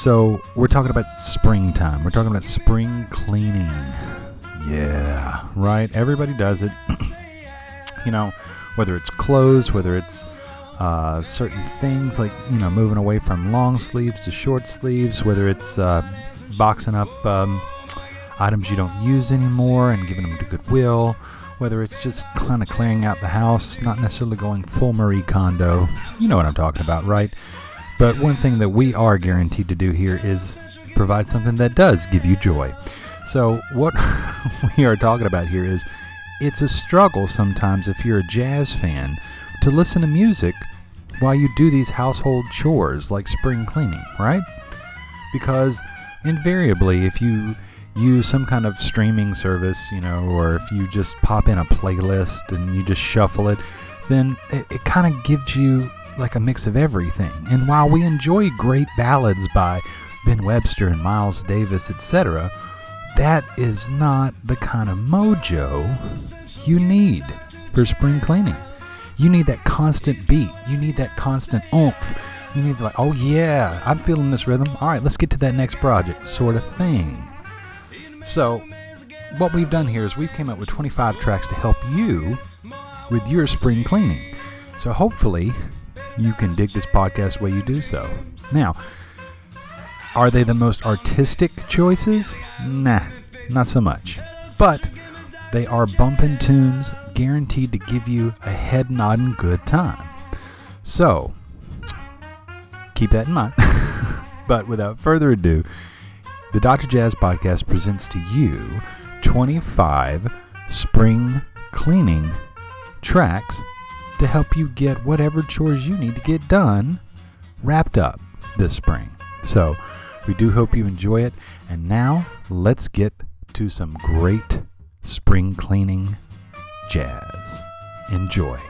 So, we're talking about springtime. We're talking about spring cleaning. Yeah, right. Everybody does it. you know, whether it's clothes, whether it's uh, certain things like, you know, moving away from long sleeves to short sleeves, whether it's uh, boxing up um, items you don't use anymore and giving them to Goodwill, whether it's just kind of clearing out the house, not necessarily going full Marie Kondo. You know what I'm talking about, right? But one thing that we are guaranteed to do here is provide something that does give you joy. So, what we are talking about here is it's a struggle sometimes if you're a jazz fan to listen to music while you do these household chores like spring cleaning, right? Because invariably, if you use some kind of streaming service, you know, or if you just pop in a playlist and you just shuffle it, then it, it kind of gives you like a mix of everything. And while we enjoy great ballads by Ben Webster and Miles Davis, etc., that is not the kind of mojo you need for spring cleaning. You need that constant beat. You need that constant oomph. You need like, oh yeah, I'm feeling this rhythm. All right, let's get to that next project, sort of thing. So, what we've done here is we've came up with 25 tracks to help you with your spring cleaning. So hopefully you can dig this podcast while you do so. Now, are they the most artistic choices? Nah, not so much. But they are bumping tunes guaranteed to give you a head nodding good time. So, keep that in mind. but without further ado, the Dr. Jazz Podcast presents to you 25 spring cleaning tracks to help you get whatever chores you need to get done wrapped up this spring. So, we do hope you enjoy it. And now, let's get to some great spring cleaning jazz. Enjoy.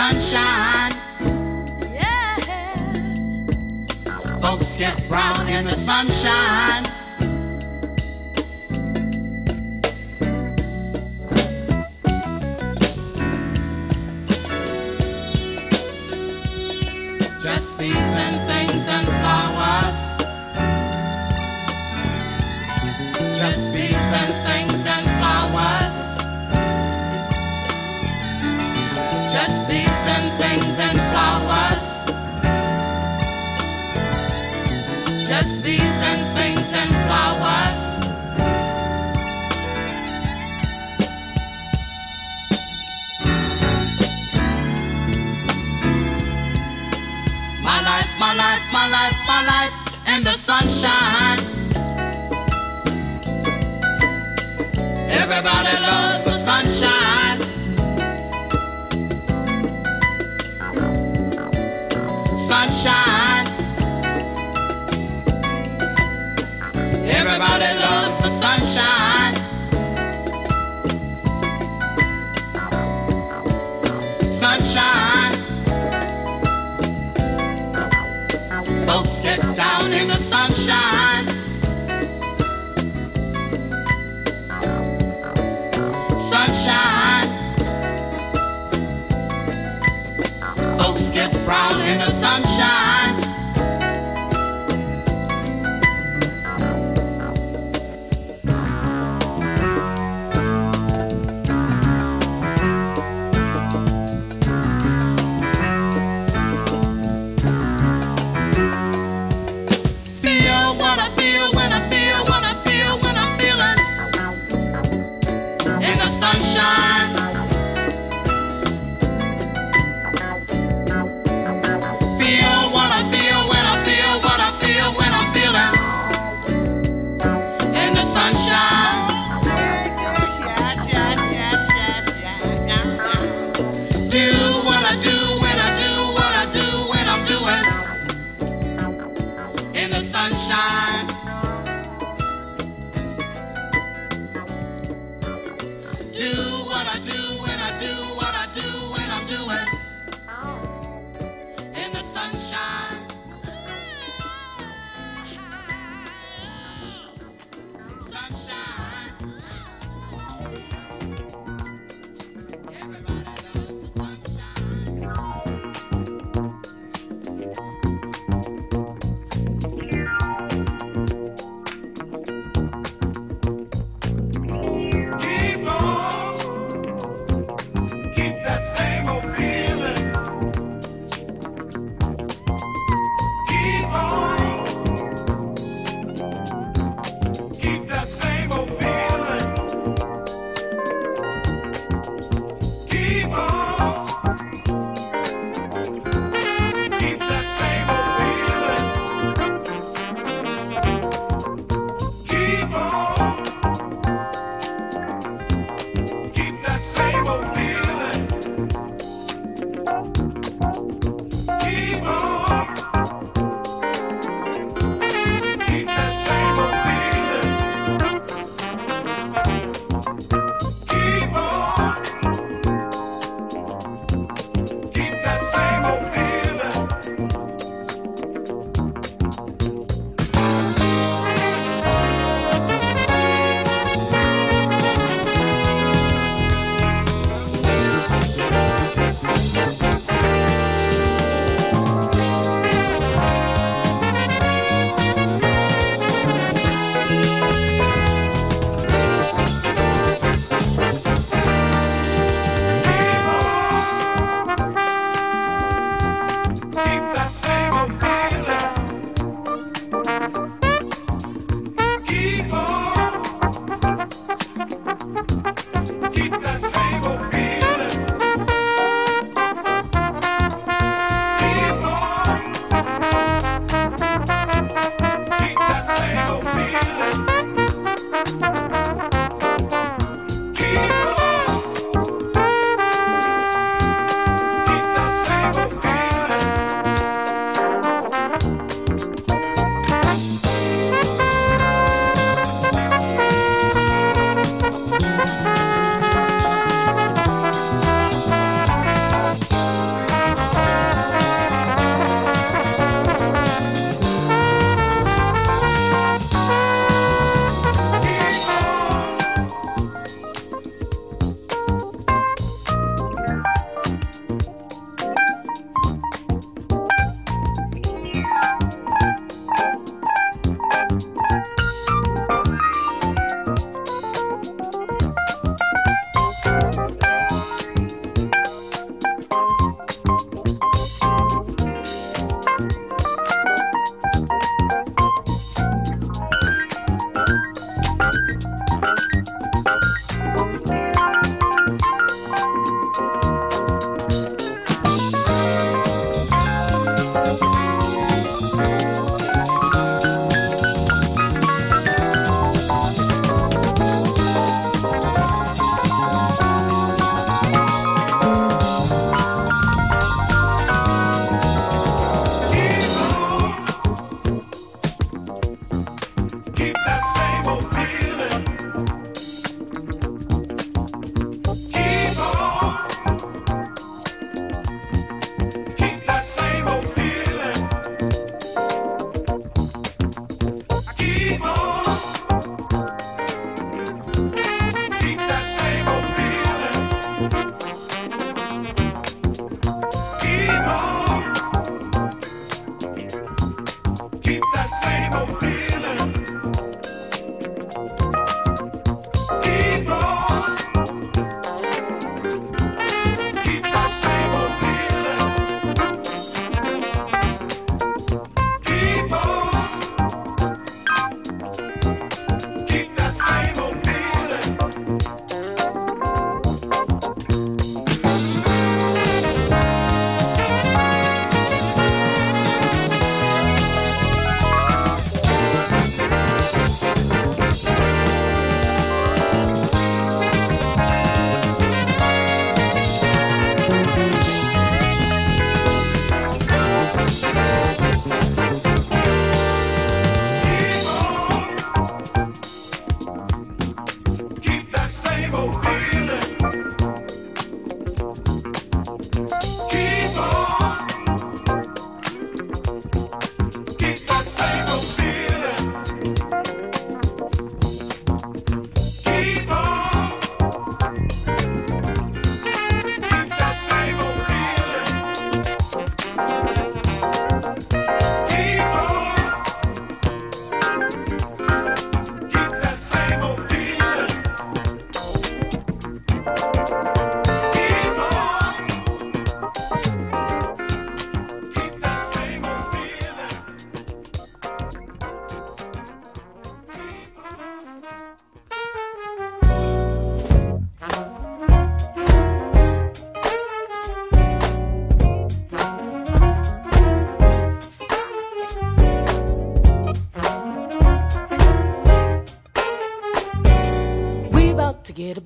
Sunshine. Yeah. Folks get brown in the sunshine. In the sunshine. Everybody loves the sunshine. Sunshine. Everybody loves the sunshine. sunshine. folks get down in the sunshine. Sunshine. Folks get brown in the sunshine.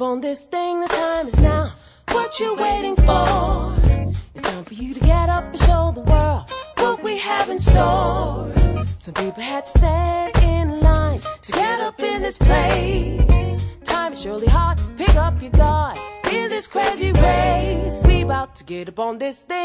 On this thing, the time is now. What you waiting for? It's time for you to get up and show the world what we have in store. Some people had to stand in line to get up in this place. Time is surely hard, pick up your guard in this crazy race. We about to get up on this thing,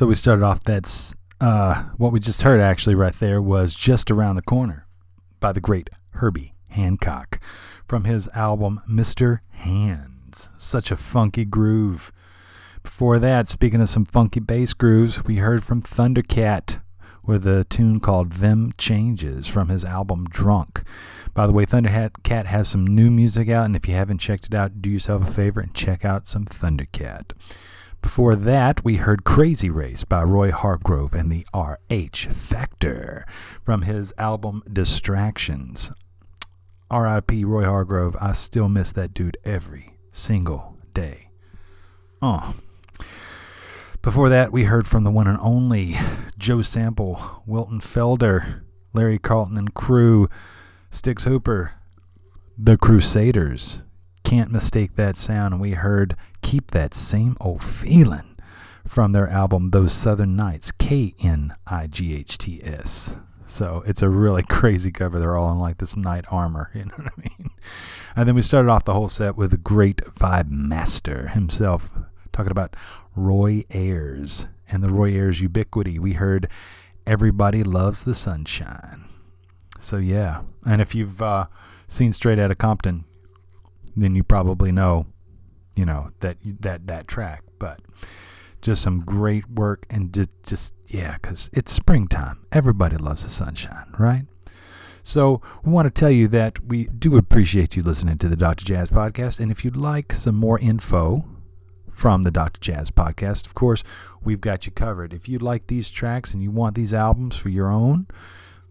So we started off that's uh, what we just heard actually right there was Just Around the Corner by the great Herbie Hancock from his album Mr. Hands. Such a funky groove. Before that, speaking of some funky bass grooves, we heard from Thundercat with a tune called Them Changes from his album Drunk. By the way, Thundercat has some new music out, and if you haven't checked it out, do yourself a favor and check out some Thundercat. Before that, we heard Crazy Race by Roy Hargrove and the RH Factor from his album Distractions. RIP Roy Hargrove, I still miss that dude every single day. Oh. Before that, we heard from the one and only Joe Sample, Wilton Felder, Larry Carlton and crew, Stix Hooper, The Crusaders. Can't mistake that sound. And we heard Keep That Same Old Feeling from their album Those Southern Knights, K N I G H T S. So it's a really crazy cover. They're all in like this knight armor, you know what I mean? And then we started off the whole set with the great vibe master himself, talking about Roy Ayers and the Roy Ayers ubiquity. We heard Everybody Loves the Sunshine. So, yeah. And if you've uh, seen Straight Outta Compton, then you probably know, you know, that that that track. But just some great work and just, just yeah, because it's springtime. Everybody loves the sunshine, right? So, we want to tell you that we do appreciate you listening to the Dr. Jazz podcast. And if you'd like some more info from the Dr. Jazz podcast, of course, we've got you covered. If you like these tracks and you want these albums for your own,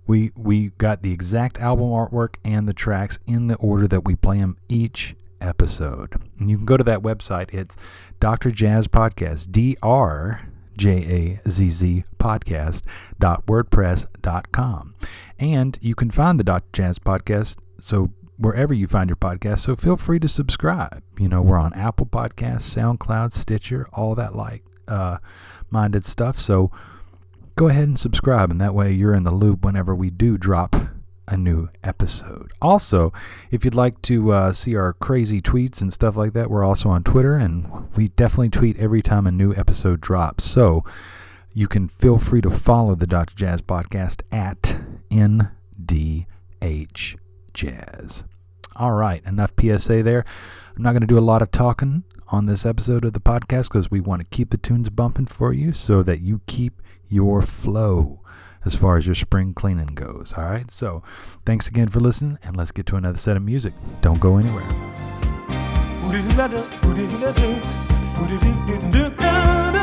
we we got the exact album artwork and the tracks in the order that we play them each episode. And you can go to that website. It's Dr. Jazz Podcast, D R J A Z Z podcast dot wordpress com. And you can find the Dr. Jazz Podcast so wherever you find your podcast. So feel free to subscribe. You know, we're on Apple Podcasts, SoundCloud, Stitcher, all that like uh, minded stuff. So go ahead and subscribe, and that way you're in the loop whenever we do drop a new episode. Also, if you'd like to uh, see our crazy tweets and stuff like that, we're also on Twitter, and we definitely tweet every time a new episode drops. So you can feel free to follow the Dr. Jazz podcast at NDH Jazz. All right, enough PSA there. I'm not going to do a lot of talking on this episode of the podcast because we want to keep the tunes bumping for you so that you keep your flow as far as your spring cleaning goes. All right, so thanks again for listening, and let's get to another set of music. Don't go anywhere. I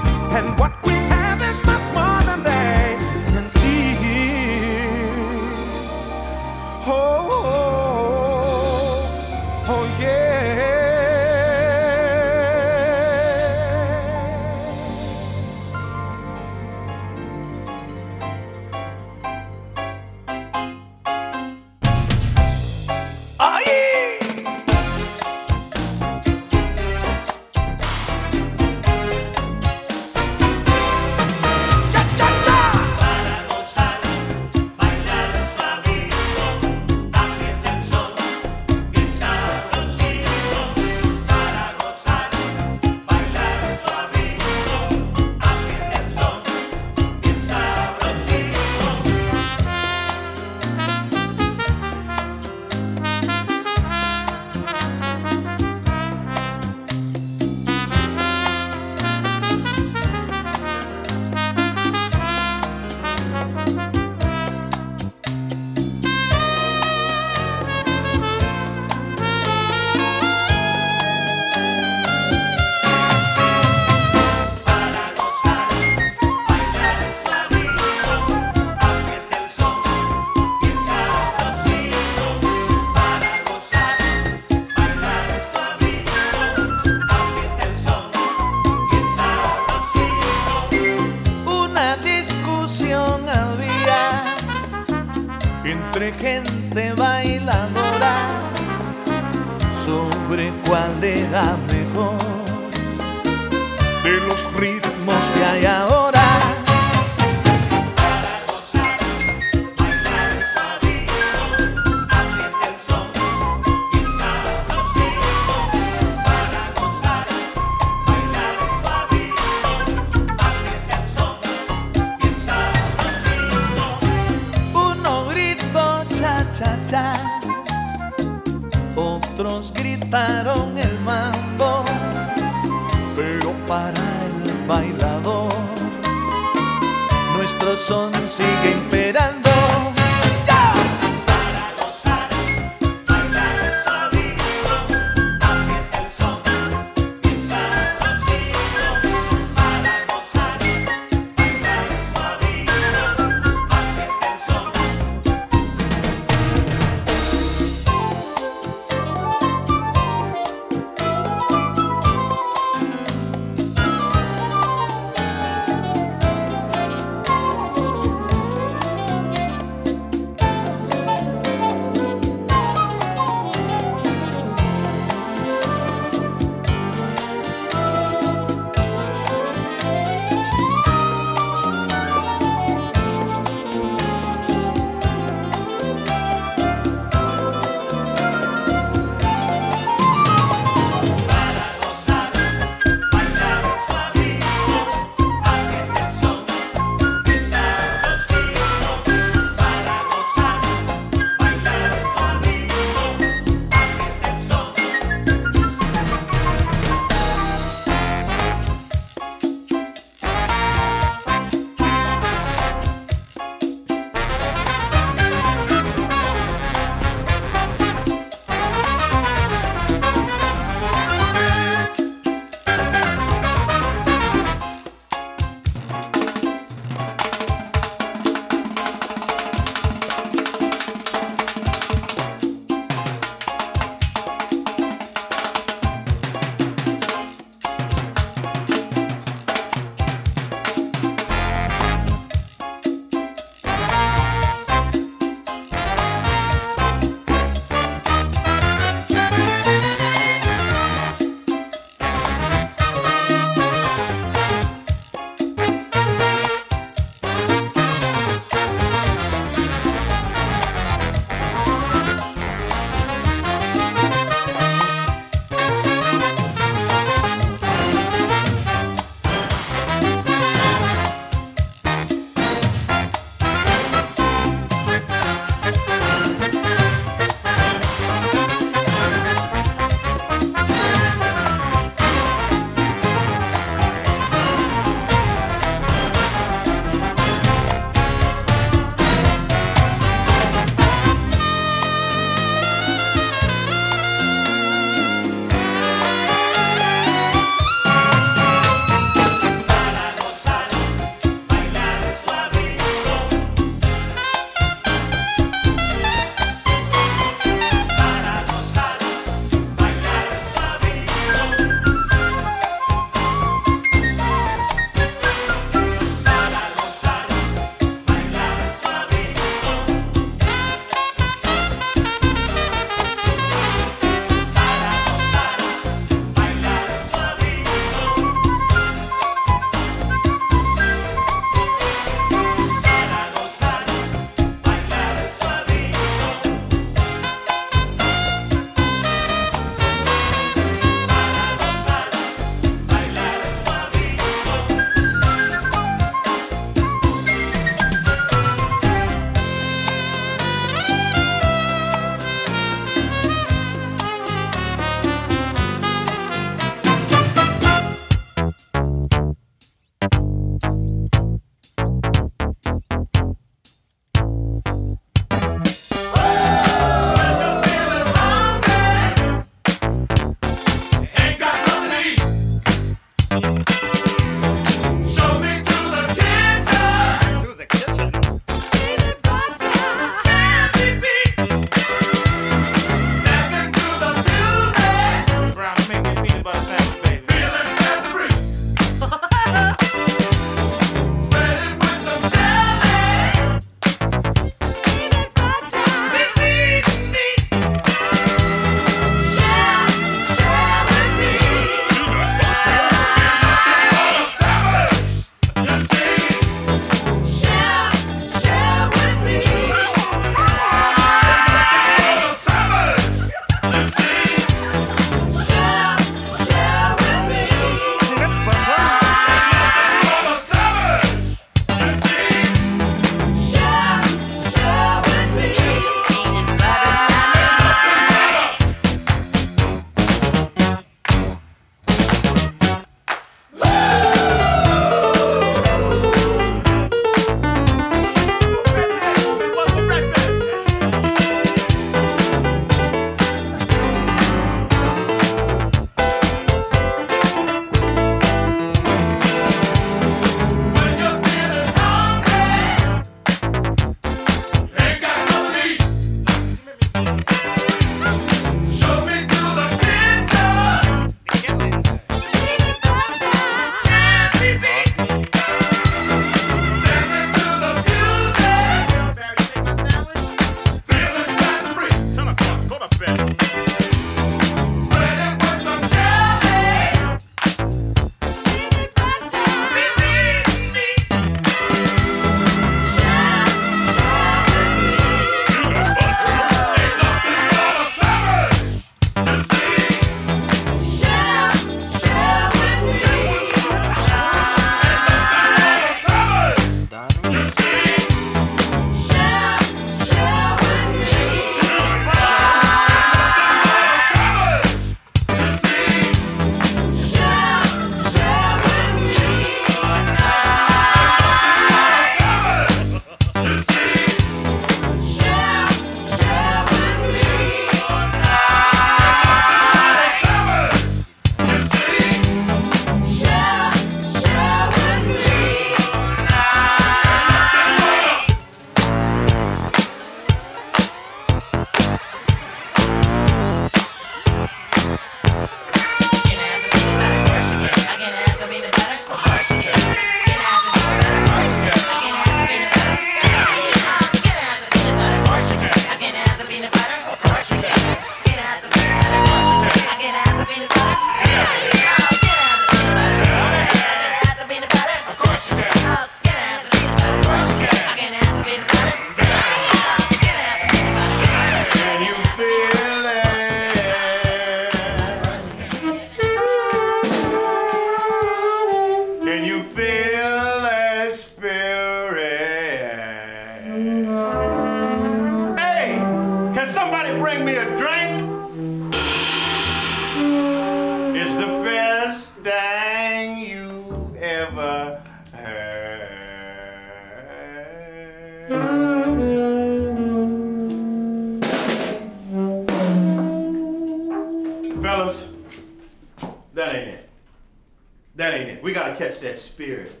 got to catch that spirit,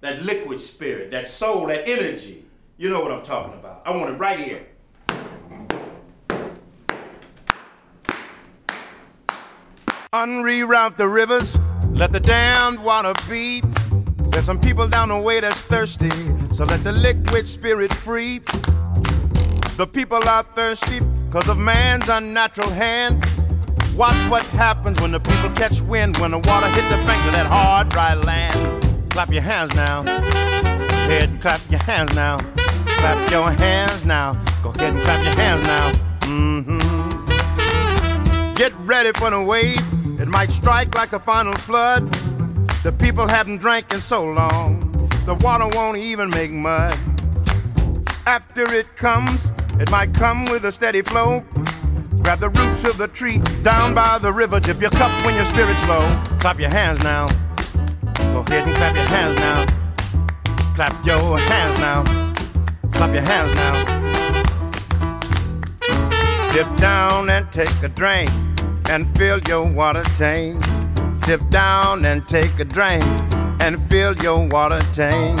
that liquid spirit, that soul, that energy. You know what I'm talking about. I want it right here. Unreroute the rivers, let the damned water beat. There's some people down the way that's thirsty, so let the liquid spirit free. The people are thirsty because of man's unnatural hand. Watch what happens when the people catch wind, when the water hit the banks of that hard, dry land. Clap your hands now. Go ahead and clap your hands now. Clap your hands now. Go ahead and clap your hands now. Mm-hmm. Get ready for the wave. It might strike like a final flood. The people haven't drank in so long. The water won't even make mud. After it comes, it might come with a steady flow. Grab the roots of the tree down by the river. Dip your cup when your spirit's low. Clap your hands now. Go ahead and clap your hands now. Clap your hands now. Clap your hands now. Dip down and take a drink and fill your water tank. Dip down and take a drink and fill your water tank.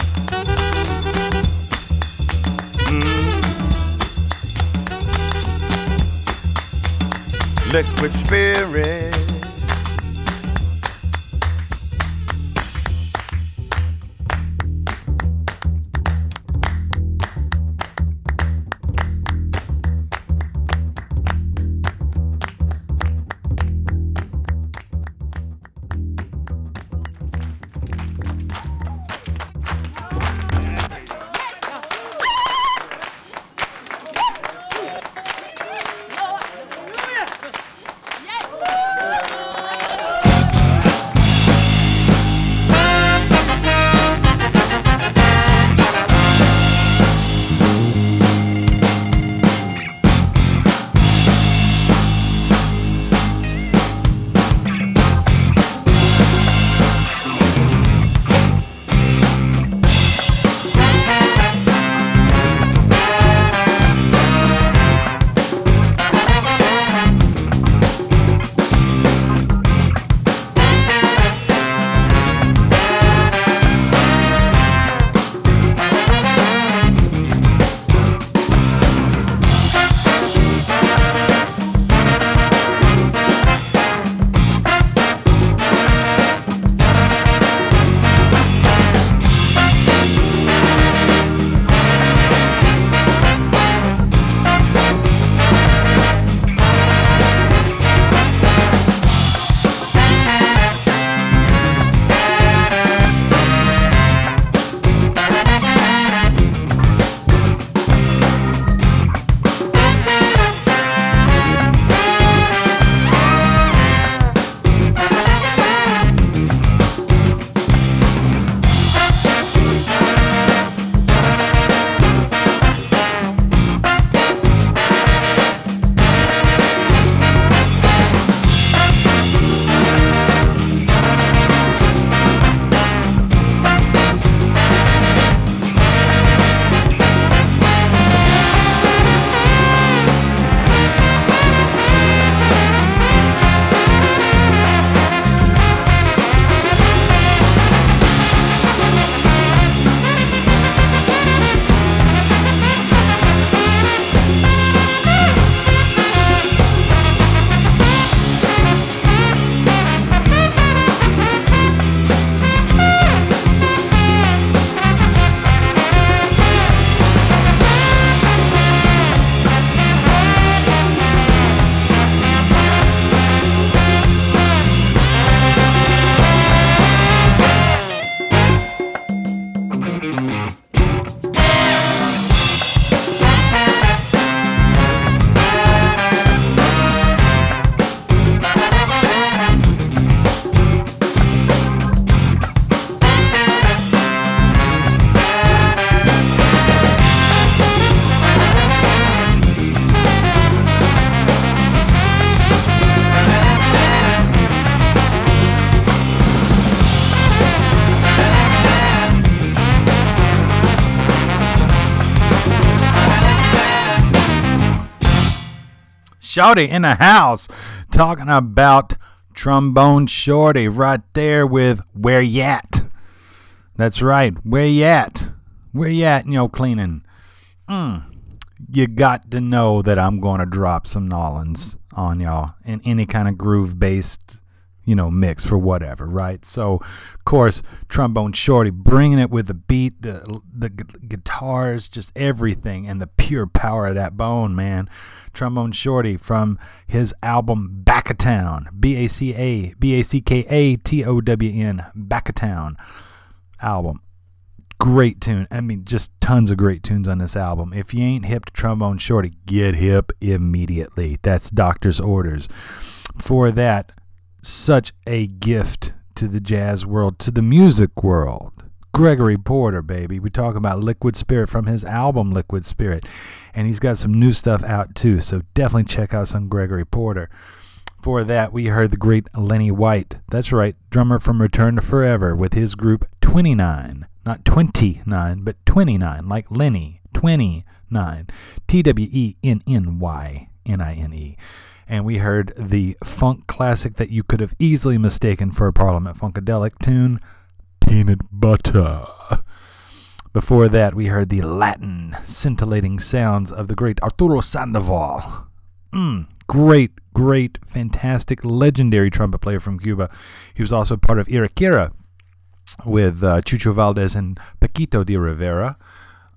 Liquid spirit. Shorty in the house talking about Trombone Shorty right there with Where Yat. That's right, Where Yat? Where Yat in your cleaning? Mm. You got to know that I'm going to drop some Nolans on y'all in any kind of groove based you know, mix for whatever, right? So, of course, trombone shorty bringing it with the beat, the the gu- guitars, just everything, and the pure power of that bone, man. Trombone shorty from his album Back of Town, B A C A B A C K A T O W N, Back of Town album. Great tune. I mean, just tons of great tunes on this album. If you ain't hip to trombone shorty, get hip immediately. That's doctor's orders. For that, such a gift to the jazz world, to the music world. Gregory Porter, baby. We talk about Liquid Spirit from his album Liquid Spirit. And he's got some new stuff out too, so definitely check out some Gregory Porter. For that, we heard the great Lenny White. That's right, drummer from Return to Forever with his group 29. Not 29, but 29, like Lenny. 29. T W E N N Y N I N E and we heard the funk classic that you could have easily mistaken for a Parliament Funkadelic tune, Peanut Butter. Before that, we heard the Latin, scintillating sounds of the great Arturo Sandoval. Mm, great, great, fantastic, legendary trumpet player from Cuba. He was also part of Irakere with uh, Chucho Valdés and Paquito D'Rivera.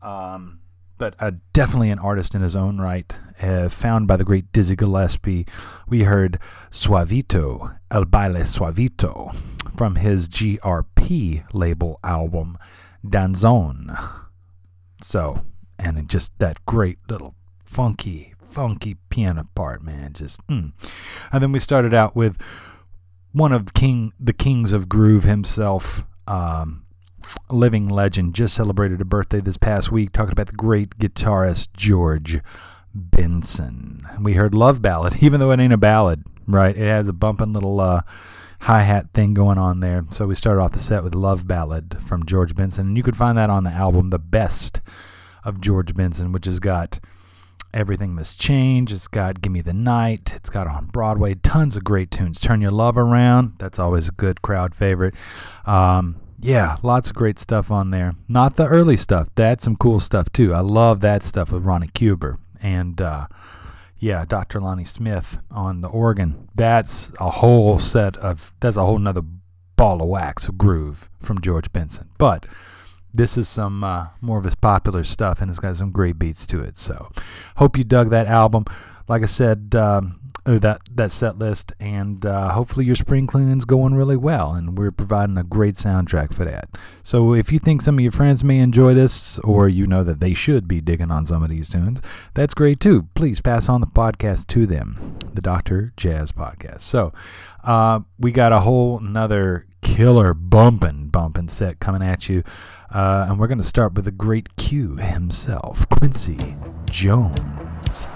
Um, but uh, definitely an artist in his own right, uh, found by the great Dizzy Gillespie. We heard Suavito, El Baile Suavito, from his GRP label album, Danzon. So, and just that great little funky, funky piano part, man. Just, mm. and then we started out with one of King, the kings of groove himself, um, living legend, just celebrated a birthday this past week, talking about the great guitarist George Benson. We heard Love Ballad, even though it ain't a ballad, right? It has a bumping little uh, hi hat thing going on there. So we started off the set with Love Ballad from George Benson. And you could find that on the album, The Best of George Benson, which has got Everything Must Change. It's got Give Me the Night. It's got on Broadway. Tons of great tunes. Turn Your Love Around. That's always a good crowd favorite. Um, yeah, lots of great stuff on there. Not the early stuff. That's some cool stuff too. I love that stuff with Ronnie Cuber and uh, yeah, Dr. Lonnie Smith on the organ. That's a whole set of. That's a whole nother ball of wax of groove from George Benson. But this is some uh, more of his popular stuff, and it's got some great beats to it. So, hope you dug that album. Like I said, um, oh, that that set list, and uh, hopefully your spring cleaning's going really well, and we're providing a great soundtrack for that. So if you think some of your friends may enjoy this, or you know that they should be digging on some of these tunes, that's great too. Please pass on the podcast to them, the Doctor Jazz Podcast. So uh, we got a whole another killer bumping bumping set coming at you. Uh, and we're going to start with the great Q himself, Quincy Jones.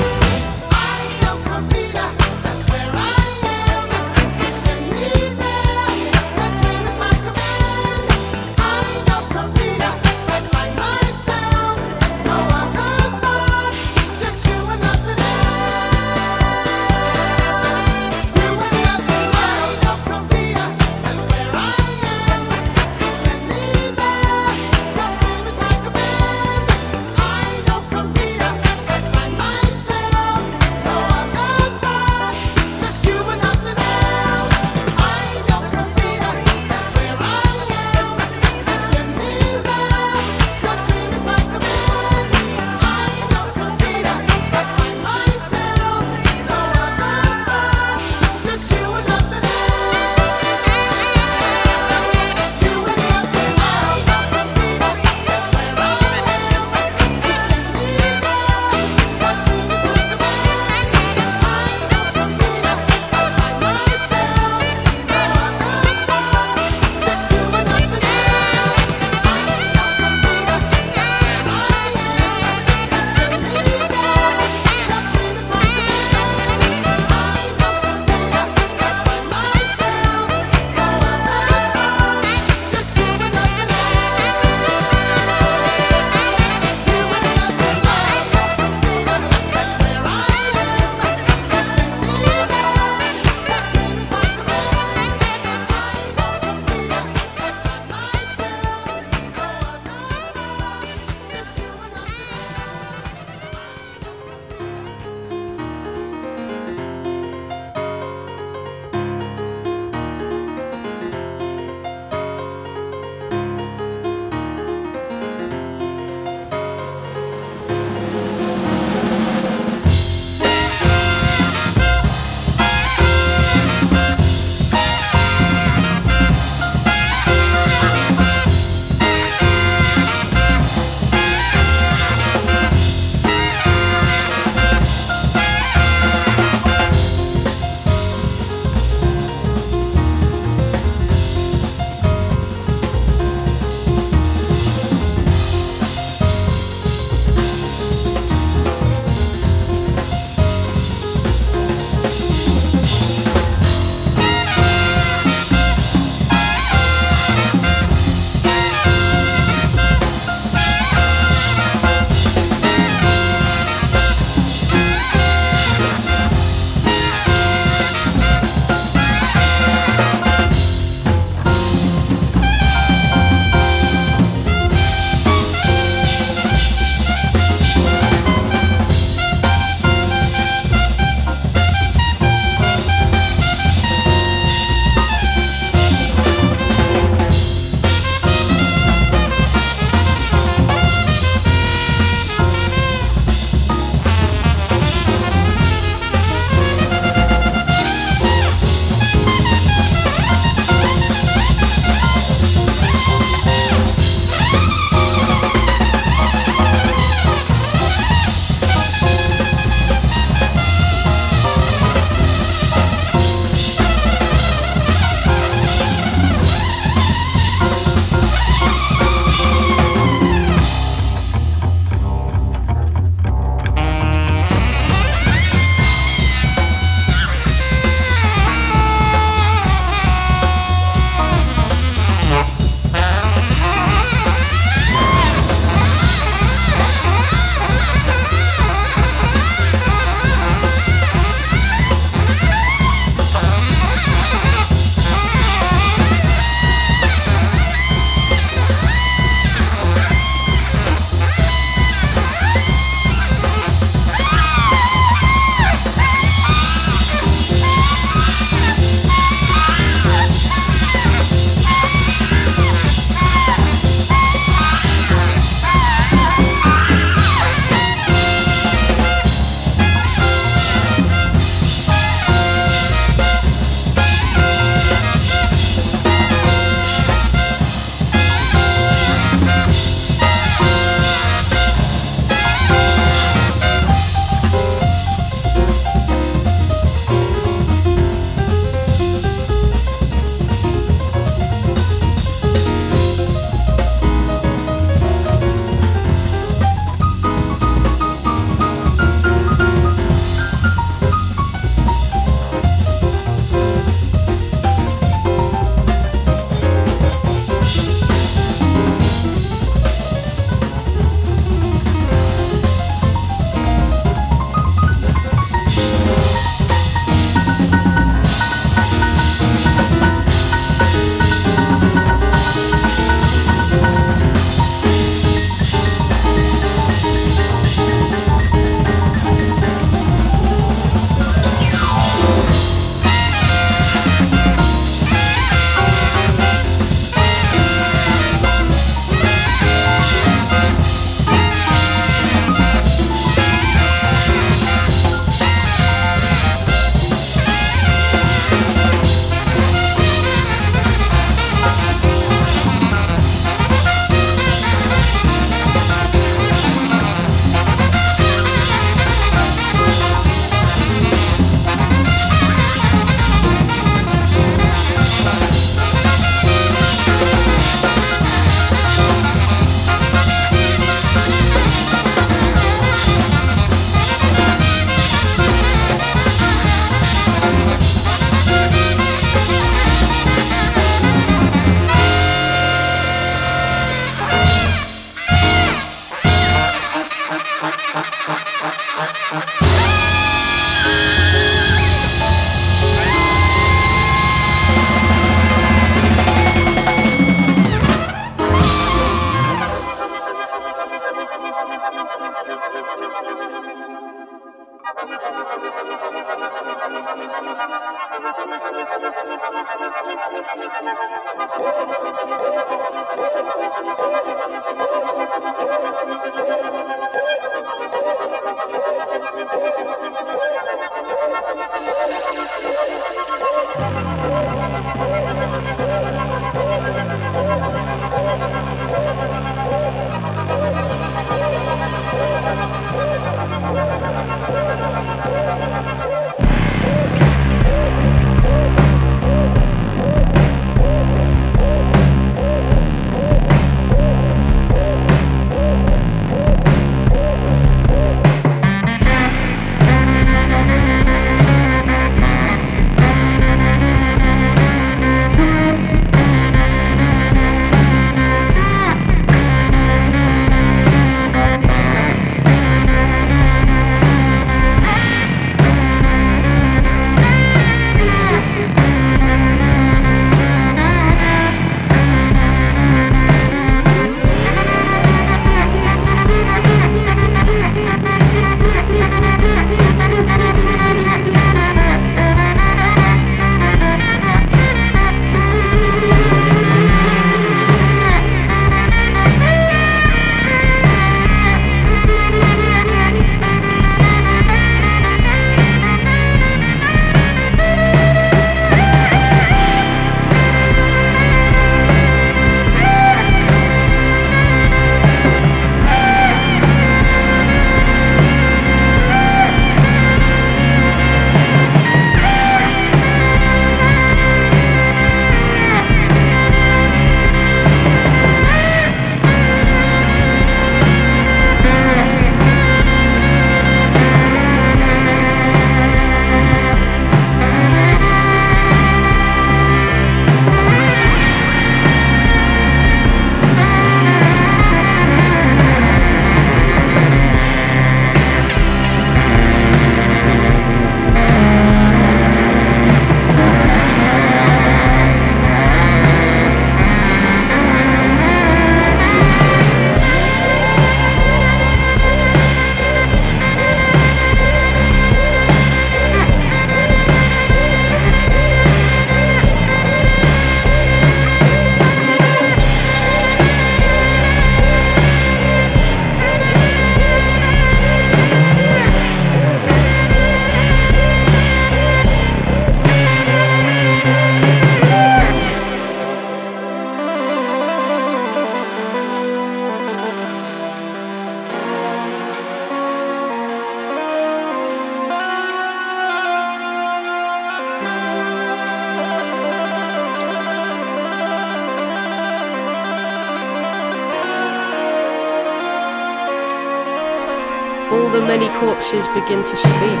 Corpses begin to speak.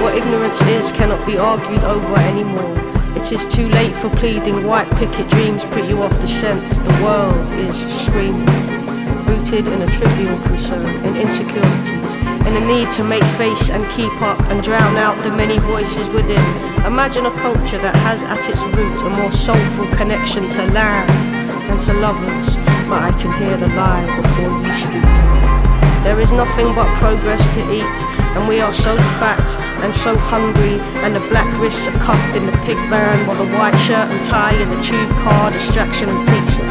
What ignorance is cannot be argued over anymore. It is too late for pleading. White picket dreams put you off the scent. The world is screaming, rooted in a trivial concern, in insecurities, in a need to make face and keep up and drown out the many voices within. Imagine a culture that has at its root a more soulful connection to land and to lovers. But I can hear the lie before you speak. There is nothing but progress to eat, and we are so fat and so hungry, and the black wrists are cuffed in the pig van, while the white shirt and tie in the tube car, distraction and pizza.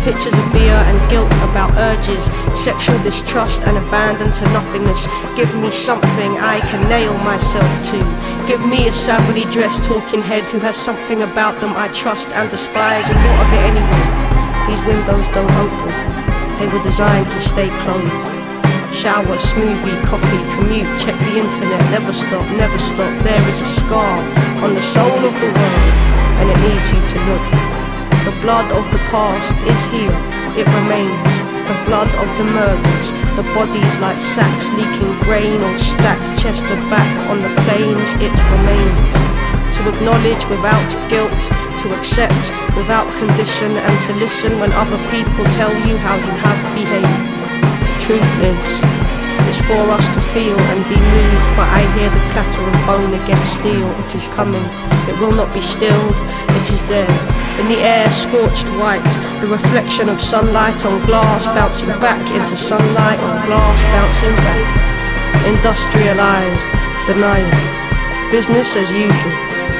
Pictures of beer and guilt about urges, sexual distrust and abandon to nothingness. Give me something I can nail myself to. Give me a savagely dressed talking head who has something about them I trust and despise, and what of it anyway? These windows don't open, they were designed to stay closed. Shower, smoothie, coffee, commute, check the internet, never stop, never stop. There is a scar on the soul of the world, and it needs you to look. The blood of the past is here, it remains. The blood of the murders, the bodies like sacks leaking grain or stacked chest to back on the plains, it remains. To acknowledge without guilt, to accept without condition, and to listen when other people tell you how you have behaved it's for us to feel and be moved, but I hear the clatter of bone against steel. It is coming, it will not be stilled, it is there. In the air, scorched white, the reflection of sunlight on glass bouncing back into sunlight on glass bouncing back. Industrialized, denial. Business as usual.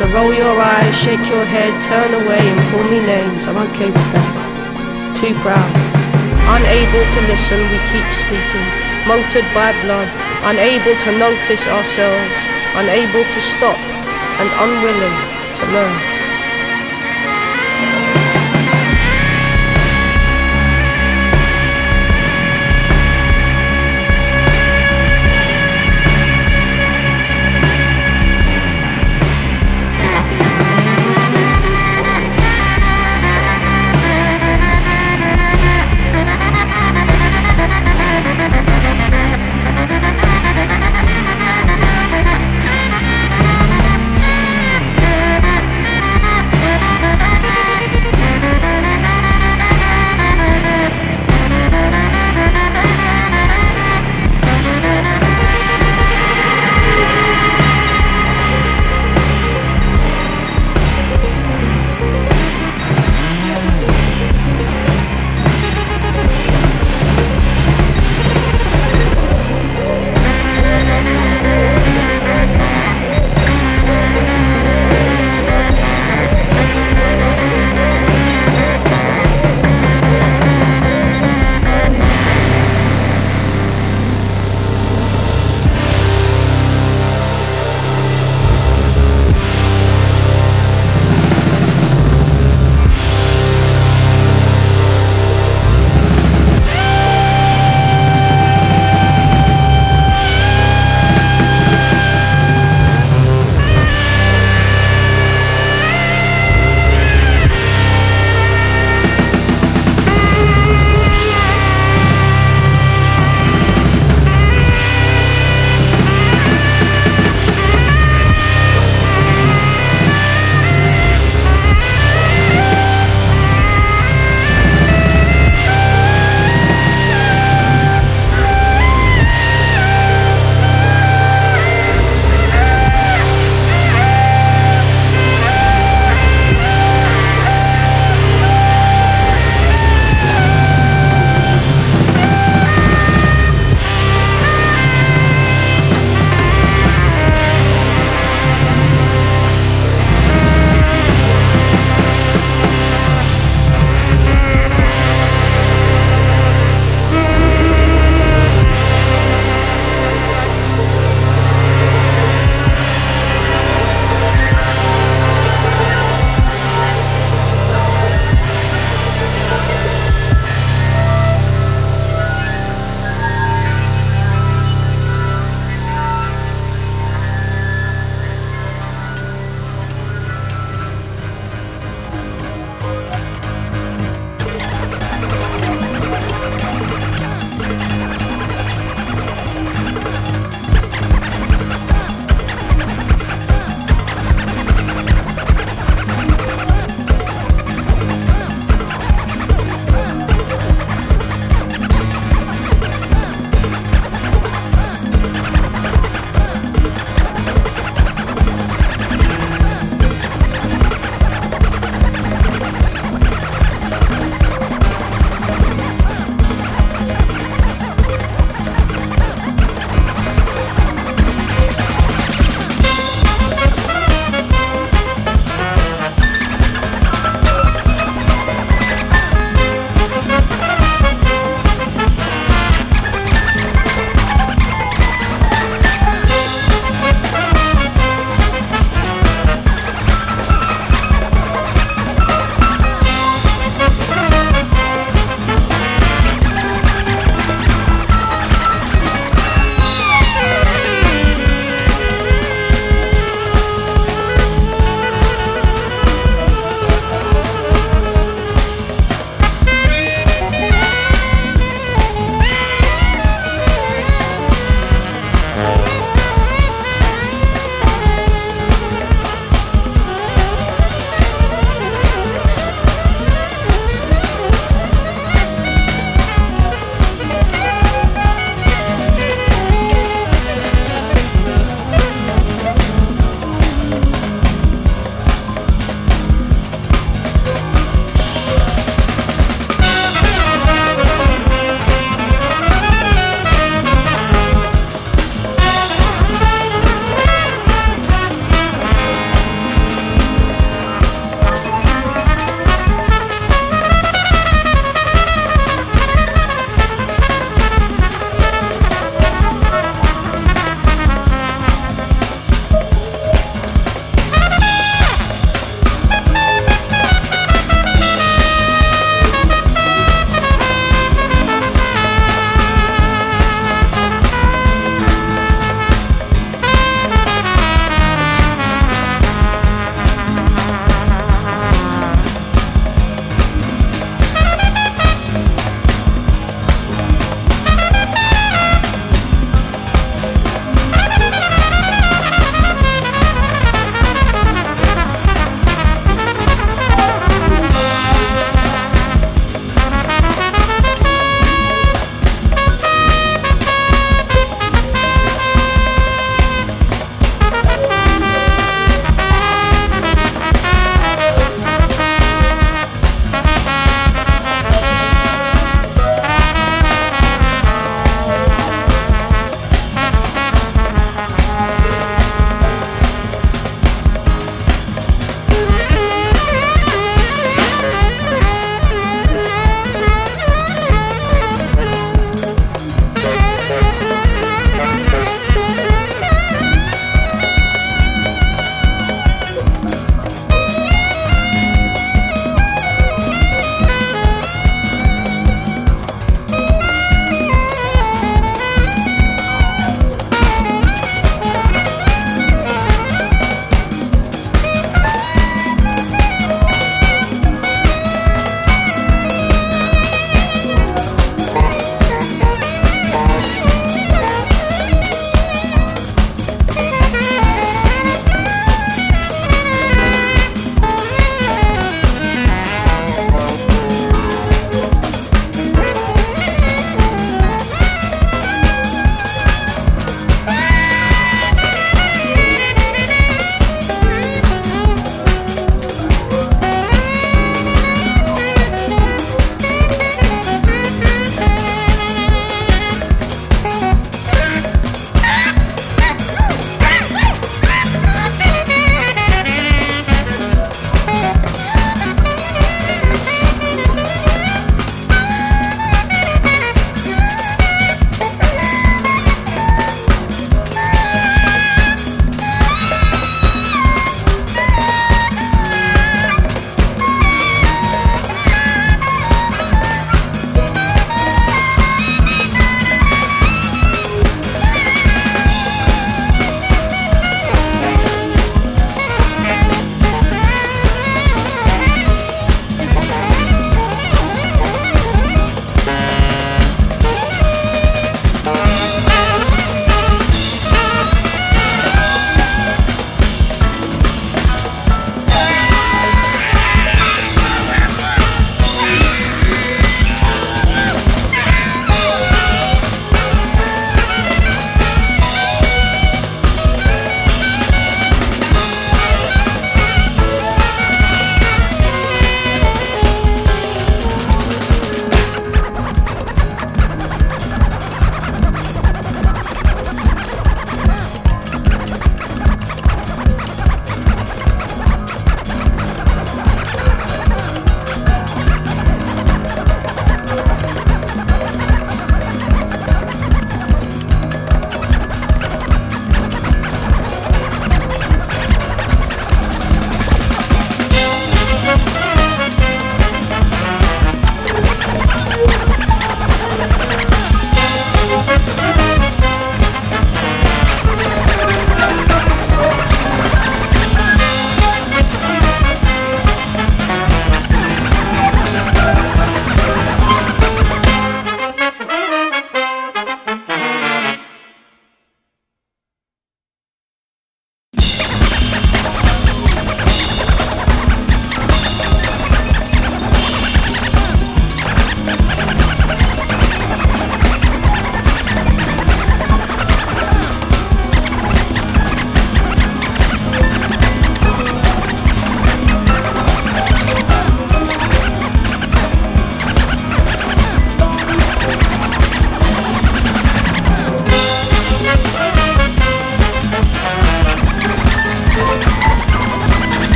So roll your eyes, shake your head, turn away and call me names. I'm okay with that. Too proud. Unable to listen, we keep speaking. Motored by blood. Unable to notice ourselves. Unable to stop. And unwilling to learn.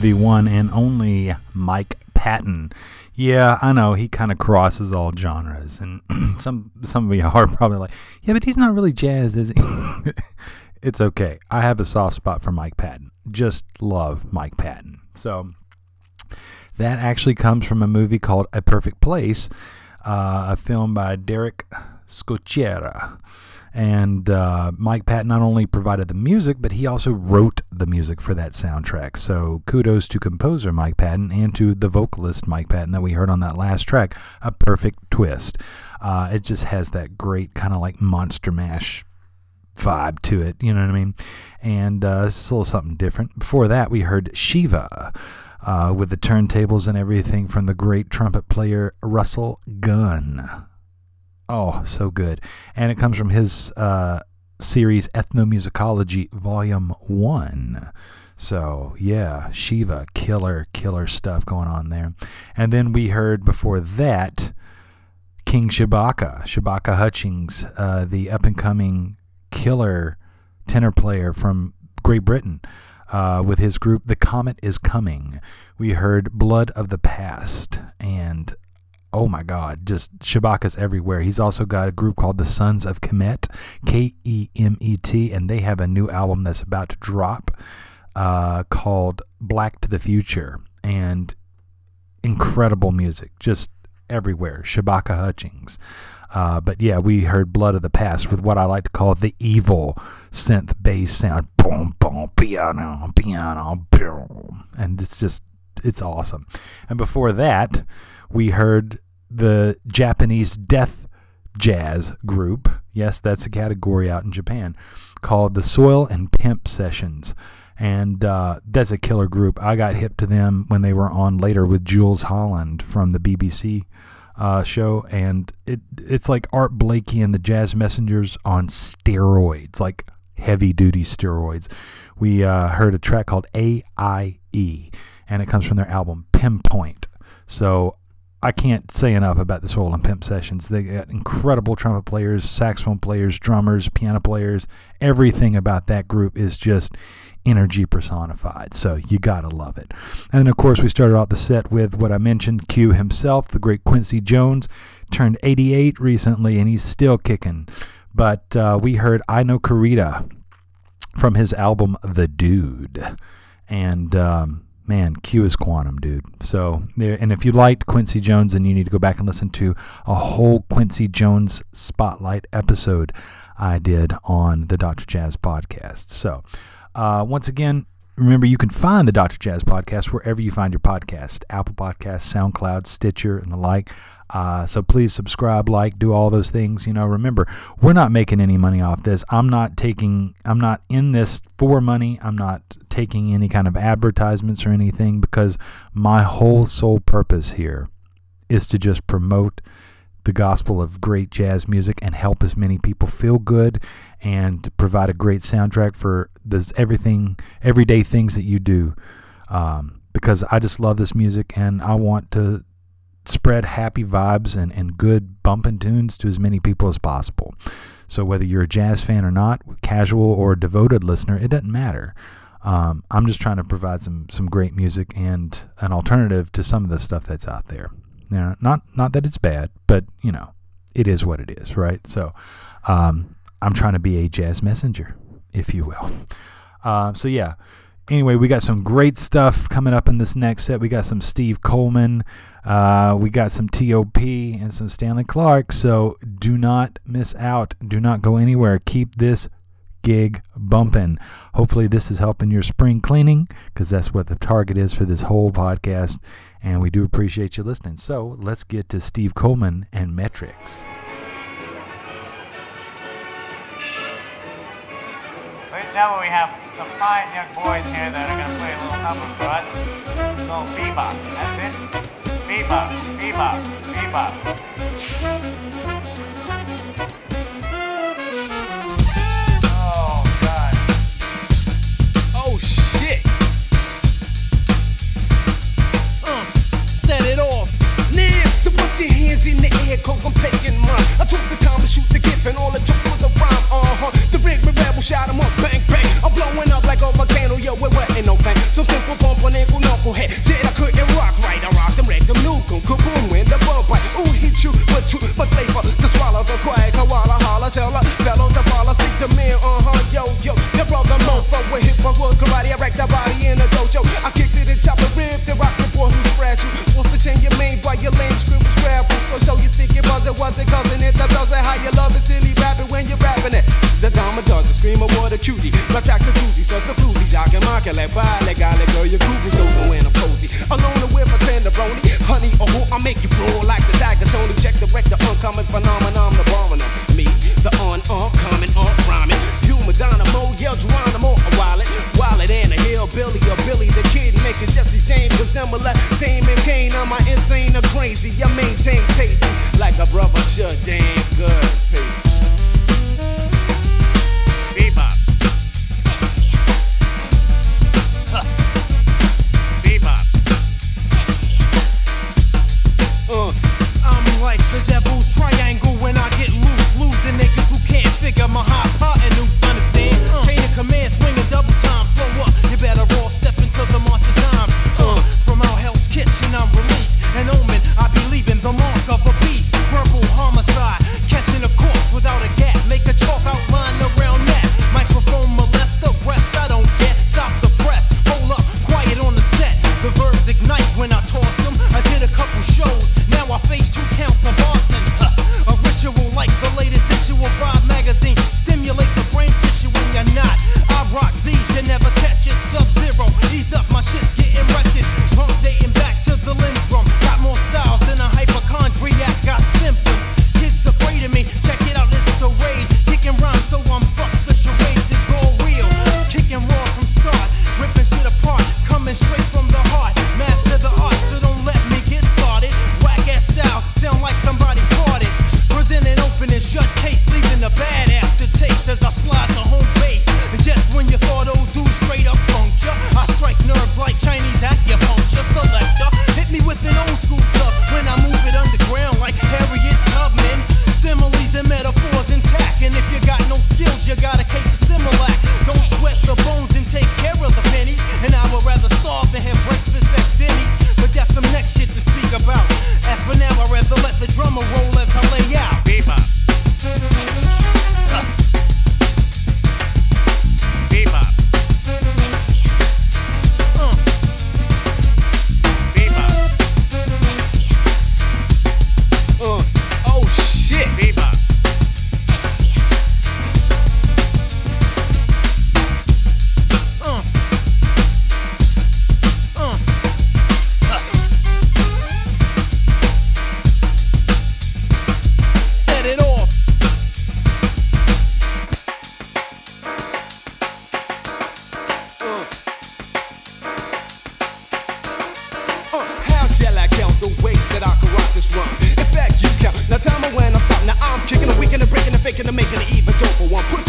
The one and only Mike Patton. Yeah, I know he kind of crosses all genres, and some some of you are probably like, yeah, but he's not really jazz, is he? it's okay. I have a soft spot for Mike Patton. Just love Mike Patton. So that actually comes from a movie called A Perfect Place, uh, a film by Derrick Scocchera. And uh, Mike Patton not only provided the music, but he also wrote the music for that soundtrack. So kudos to composer Mike Patton and to the vocalist Mike Patton that we heard on that last track, A Perfect Twist. Uh, it just has that great kind of like Monster Mash vibe to it, you know what I mean? And uh, it's a little something different. Before that, we heard Shiva. Uh, with the turntables and everything from the great trumpet player Russell Gunn. Oh, so good. And it comes from his uh, series Ethnomusicology Volume 1. So, yeah, Shiva, killer, killer stuff going on there. And then we heard before that King Shabaka, Shabaka Hutchings, uh, the up and coming killer tenor player from Great Britain. Uh, with his group, The Comet is Coming. We heard Blood of the Past, and oh my God, just Shabaka's everywhere. He's also got a group called the Sons of Kemet, K E M E T, and they have a new album that's about to drop uh, called Black to the Future. And incredible music, just everywhere. Shabaka Hutchings. Uh, but yeah, we heard Blood of the Past with what I like to call the evil synth bass sound. Boom, boom, piano, piano, boom. And it's just, it's awesome. And before that, we heard the Japanese death jazz group. Yes, that's a category out in Japan called the Soil and Pimp Sessions. And uh, that's a killer group. I got hip to them when they were on later with Jools Holland from the BBC uh, show, and it it's like Art Blakey and the Jazz Messengers on steroids, like heavy duty steroids. We uh, heard a track called AIE, and it comes from their album Pimpoint. So I can't say enough about the Soil and Pimp sessions. They got incredible trumpet players, saxophone players, drummers, piano players. Everything about that group is just energy personified. So you gotta love it. And of course we started off the set with what I mentioned, Q himself, the great Quincy Jones, turned 88 recently, and he's still kicking. But uh, we heard Ai No Corrida from his album The Dude, and um, man, Q is quantum, dude. So there, and if you liked Quincy Jones, then you need to go back and listen to a whole Quincy Jones spotlight episode I did on the Dr. Jazz podcast. So uh, once again, remember you can find the Dr. Jazz podcast wherever you find your podcast Apple Podcasts, SoundCloud, Stitcher, and the like. Uh, so please subscribe, like, do all those things. You know, remember, we're not making any money off this. I'm not taking, I'm not in this for money. I'm not taking any kind of advertisements or anything because my whole sole purpose here is to just promote the gospel of great jazz music and help as many people feel good and provide a great soundtrack for this everything everyday things that you do um, because I just love this music and I want to spread happy vibes and, and good bumping tunes to as many people as possible. So whether you're a jazz fan or not, casual or devoted listener, it doesn't matter. Um, I'm just trying to provide some some great music and an alternative to some of the stuff that's out there. Know, not not that it's bad, but you know, it is what it is, right? So, um, I'm trying to be a jazz messenger, if you will. Uh, so yeah. Anyway, we got some great stuff coming up in this next set. We got some Steve Coleman, uh, we got some TOP, and some Stanley Clarke. So do not miss out. Do not go anywhere. Keep this gig bumping. Hopefully, this is helping your spring cleaning because that's what the target is for this whole podcast. And we do appreciate you listening. So let's get to Steve Coleman and Metrics. And gentlemen, we have some fine young boys here that are going to play a little number for us. A little bebop. That's it. Bebop, bebop, bebop. Put your hands in the air, cause I'm taking mine. I took the time to shoot the gift, and all it took was a rhyme. Uh huh. The rig, the rebel shot him up, bang, bang. I'm blowing up like a volcano, yo, it wasn't no bang. Some simple bump on ankle, knucklehead. Said I couldn't rock right, I rocked them, wrecked them, nuke them, kaboom, win the bump. Right. Ooh, hit you, but two, but flavor. To swallow the quag, koala, holla, tell her, fellow, the follow, seek the man, uh huh, yo, yo. Your brother, mofo, with hip, my was karate, I wrecked the body in a dojo. I kicked it and chopped the rib, then rock the boy who scratched you. Wants to change your name by your lame was scrabble. So show you sticky it, was it causing it? That does it. How you love it, silly rapping when you're rapping it. The dime a scream award a cutie. My track to doozy, such a floozy. Jock and mock like bye, golly girl, your groovy goes go in a posy. Alone with a tenderoni, honey, oh, I make you roll like the tiger Tony. Check the wreck, the oncoming phenomenon, the bombing them. The on, on, coming on, rhyming. Puma, Mo, yell Geronimo, a wallet. Wallet and a hillbilly, or Billy the Kid, making Jesse James resemble a Dame and Kane. I'm an insane or crazy. I maintain tasty like a brother should. Damn good. Peace. Bebop. I'ma Now I'm kicking a weak and a breaking and faking and making it even doper. One push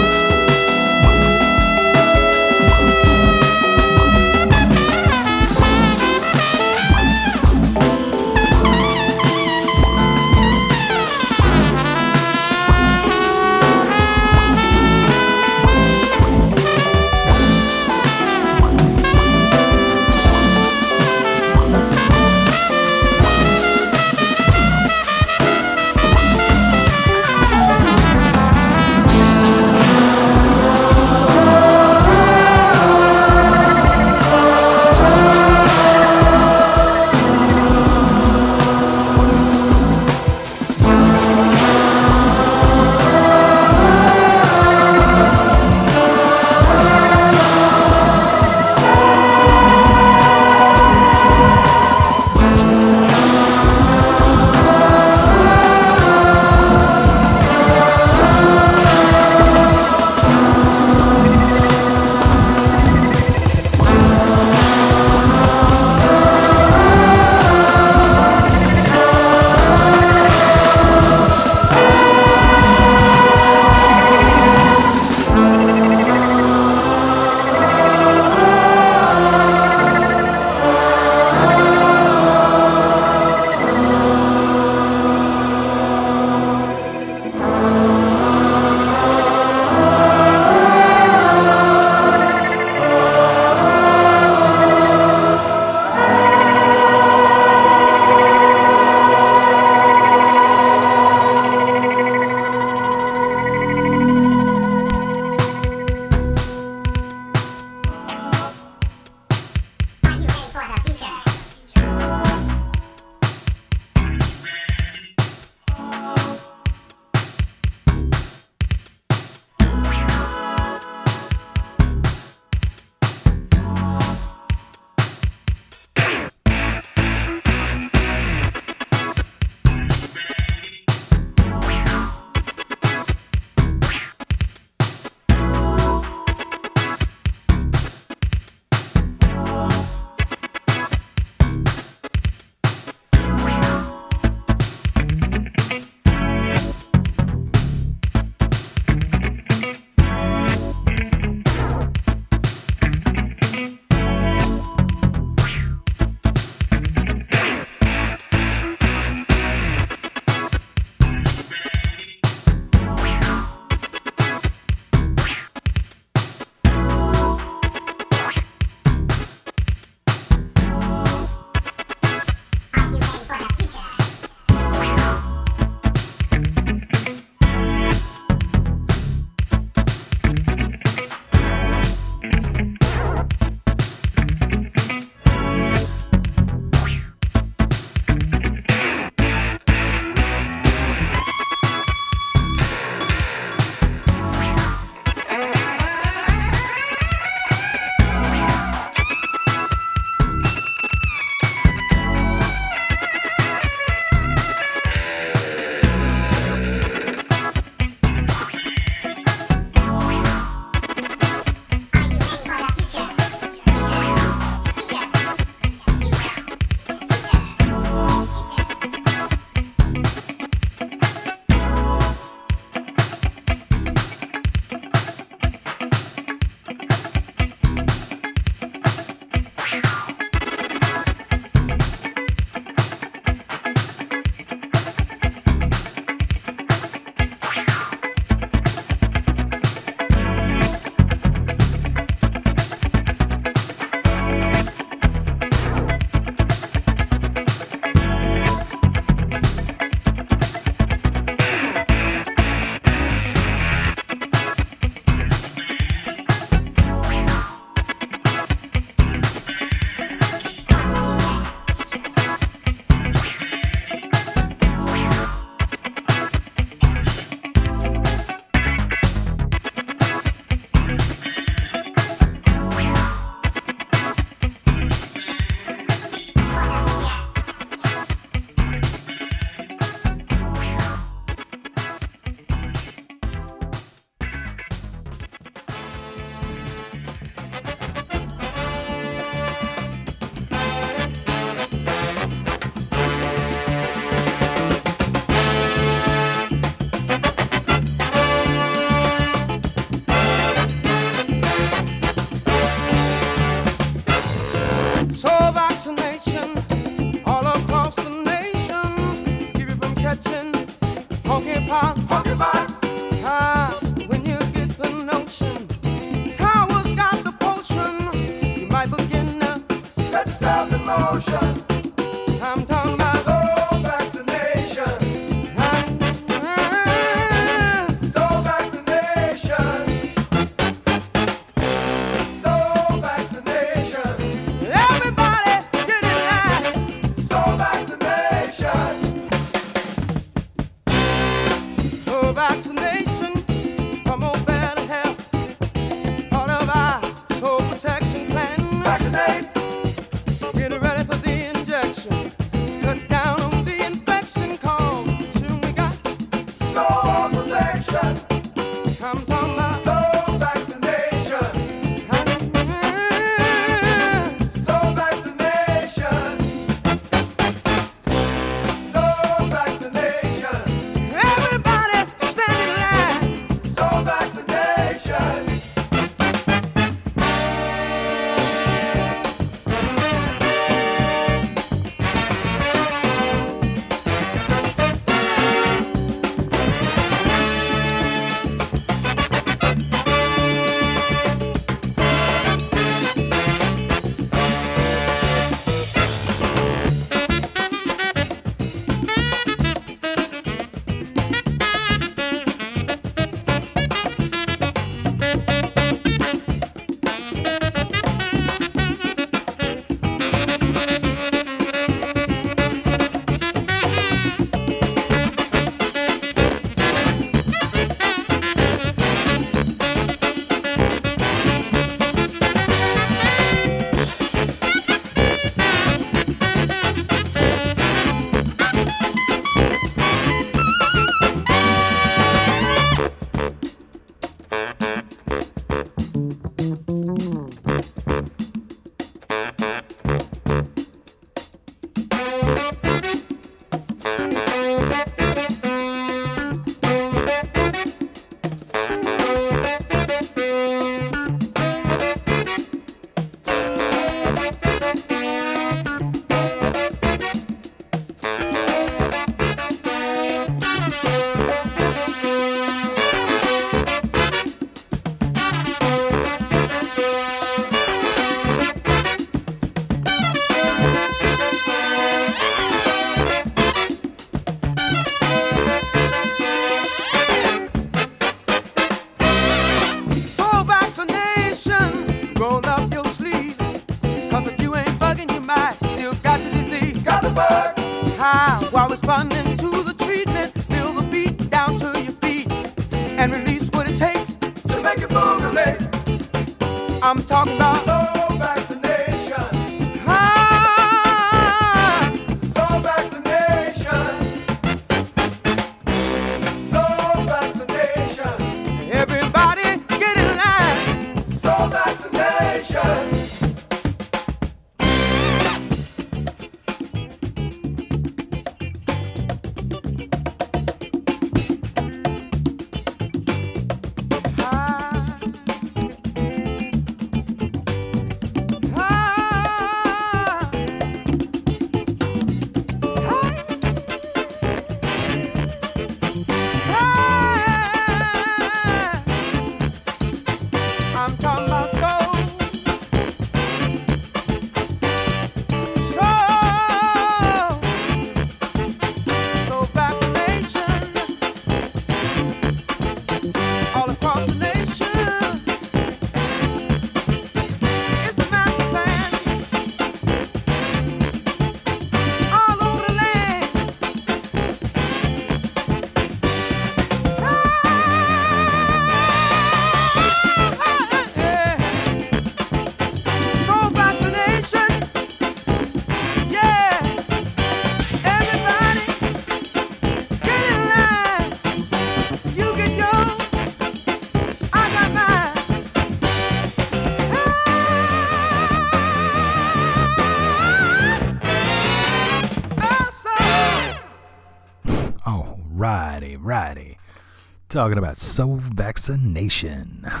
Talking about soul vaccination.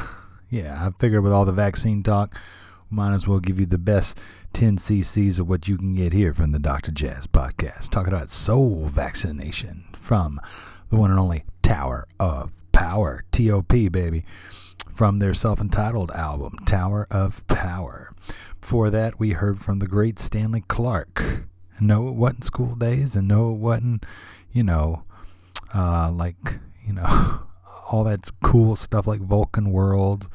Yeah, I figured with all the vaccine talk, might as well give you the best 10 cc's of what you can get here from the Dr. Jazz podcast. Talking about soul vaccination from the one and only Tower of Power, TOP, baby. from their self entitled album, Tower of Power. Before that, we heard from the great Stanley Clarke. No, it wasn't school days, and no, it wasn't, you know, uh, like, you know, all that cool stuff like Vulcan World.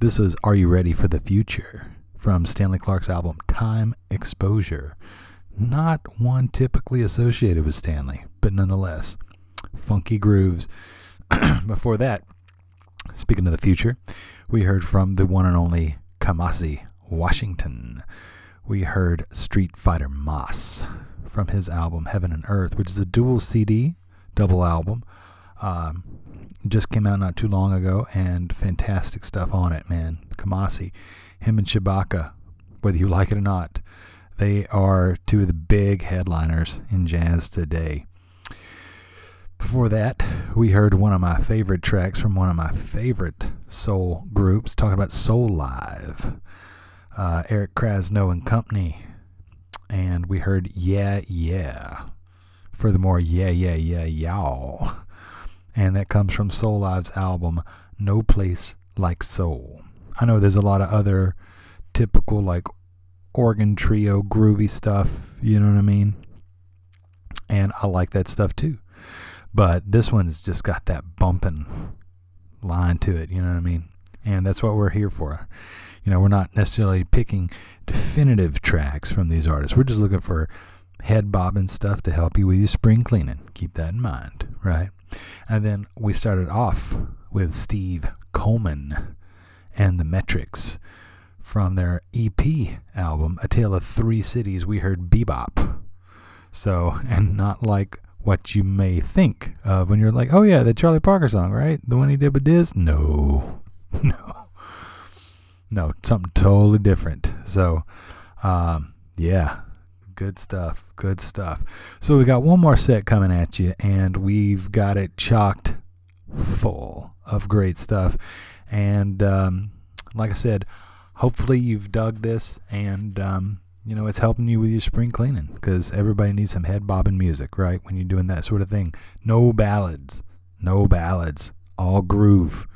This was Are You Ready for the Future from Stanley Clarke's album Time Exposure. Not one typically associated with Stanley, but nonetheless, funky grooves. Before that, speaking of the future, we heard from the one and only Kamasi Washington. We heard Street Fighter Mas from his album Heaven and Earth, which is a dual CD, double album. Um, just came out not too long ago, and fantastic stuff on it, man. Kamasi, him and Shabaka, whether you like it or not, they are two of the big headliners in jazz today. Before that, we heard one of my favorite tracks from one of my favorite soul groups, talking about Soulive. Uh, Eric Krasno and Company. And we heard Yeah, Yeah. Furthermore, Yeah, Yeah, Yeah, Y'all. And that comes from Soulive's album, No Place Like Soul. I know there's a lot of other typical, like, organ trio, groovy stuff, you know what I mean? And I like that stuff too. But this one's just got that bumping line to it, you know what I mean? And that's what we're here for. You know, we're not necessarily picking definitive tracks from these artists. We're just looking for head bobbing stuff to help you with your spring cleaning. Keep that in mind, right? And then we started off with Steve Coleman and the Metrics from their EP album, A Tale of Three Cities. We heard Bebop. So, and not like what you may think of when you're like, oh yeah, the Charlie Parker song, right? The one he did with Diz? No, no, no, something totally different. So, um, yeah, good stuff, good stuff. So we got one more set coming at you, and we've got it chocked full of great stuff. And um, like I said, hopefully you've dug this and um, you know it's helping you with your spring cleaning because everybody needs some head bobbing music right when you're doing that sort of thing no ballads no ballads all groove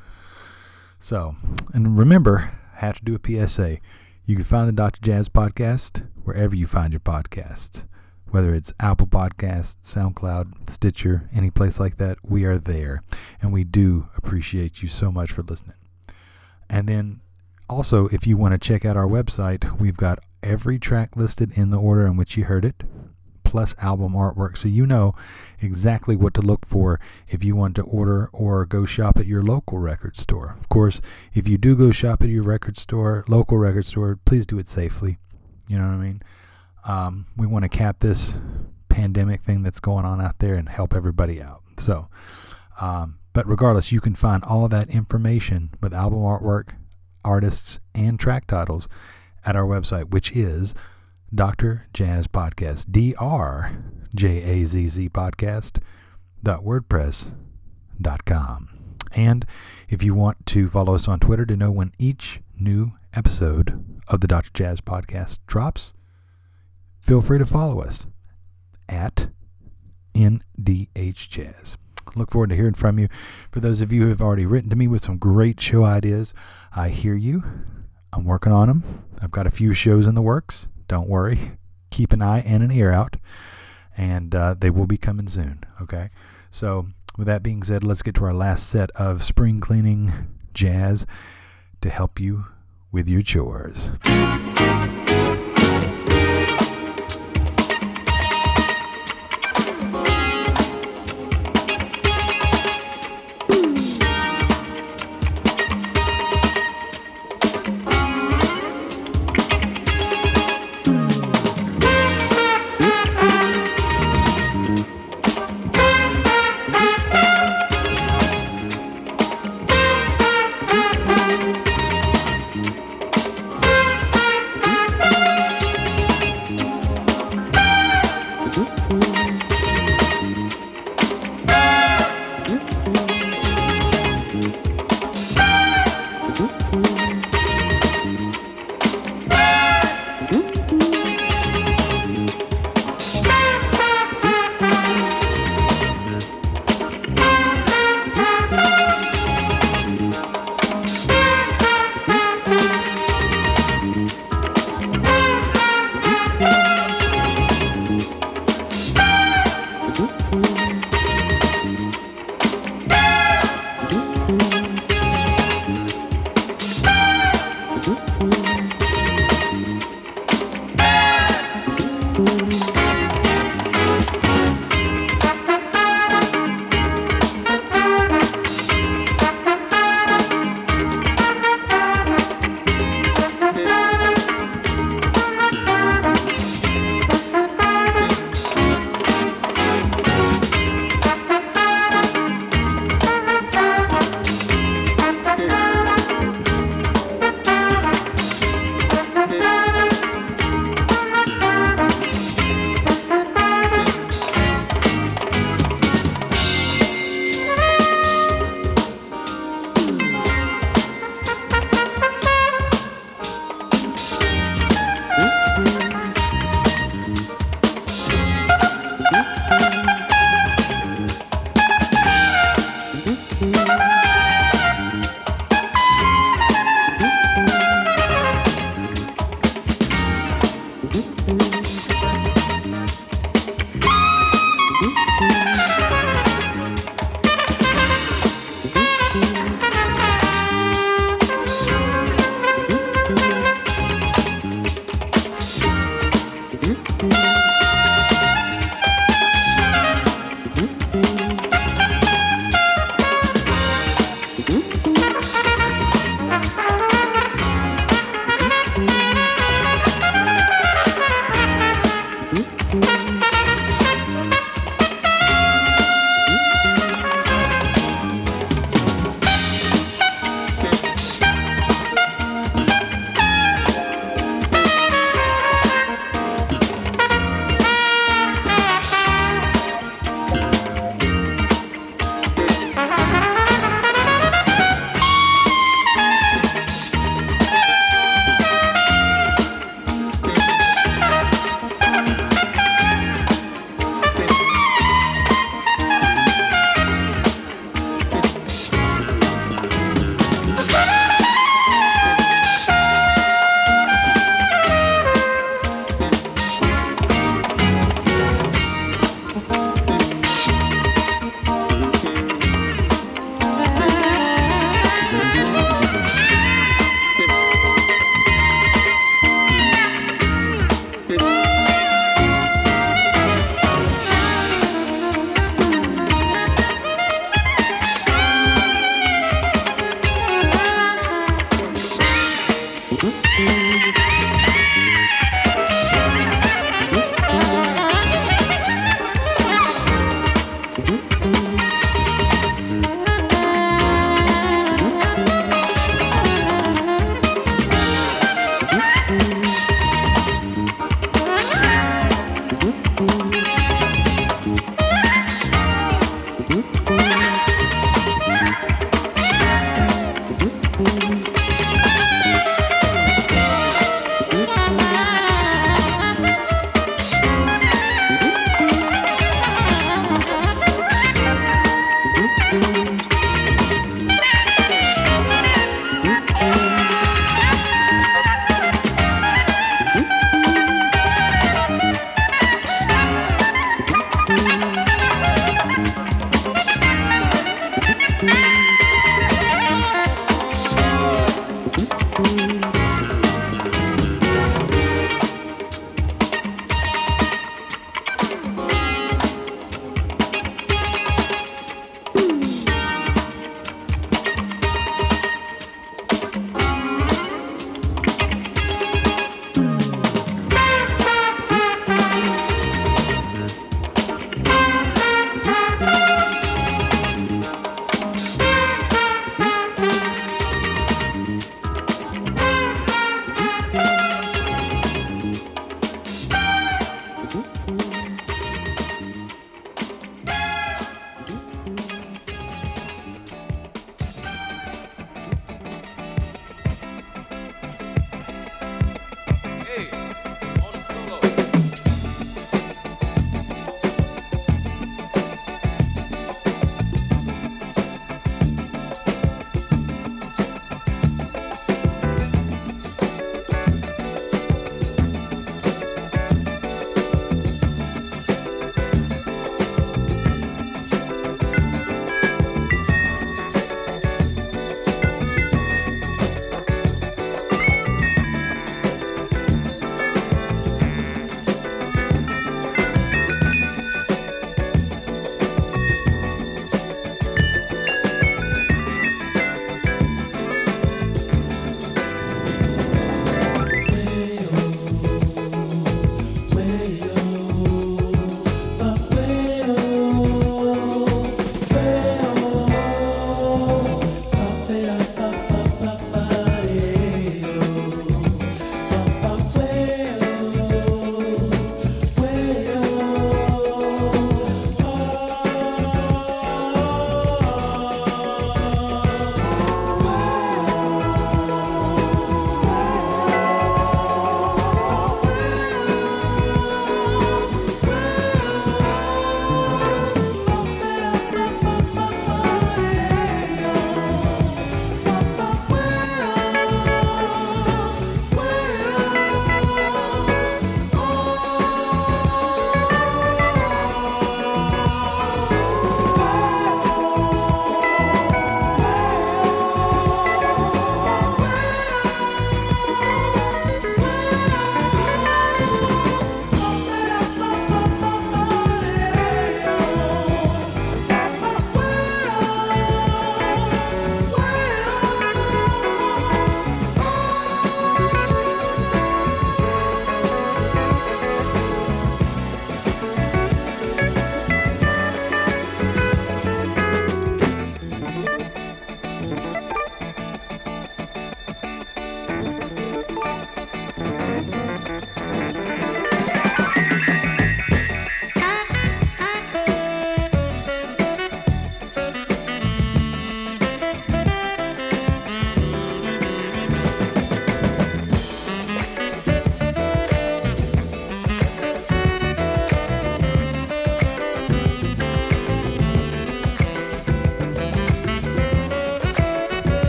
so and remember I have to do a psa you can find the dr jazz podcast wherever you find your podcasts whether it's apple podcast soundcloud stitcher any place like that we are there and we do appreciate you so much for listening and then also, if you want to check out our website, we've got every track listed in the order in which you heard it, plus album artwork, so you know exactly what to look for if you want to order or go shop at your local record store. Of course, if you do go shop at your record store, local record store, please do it safely. You know what I mean? Um, we want to cap this pandemic thing that's going on out there and help everybody out. So, um, but regardless, you can find all that information with album artwork artists, and track titles at our website, which is Dr. Jazz Podcast, D R J A Z Z Podcast dot WordPress dot com. And if you want to follow us on Twitter to know when each new episode of the Dr. Jazz Podcast drops, feel free to follow us at NDH Jazz. Look forward to hearing from you. For those of you who have already written to me with some great show ideas, I hear you. I'm working on them. I've got a few shows in the works. Don't worry. Keep an eye and an ear out, and uh, they will be coming soon. Okay. So, with that being said, let's get to our last set of spring cleaning jazz to help you with your chores.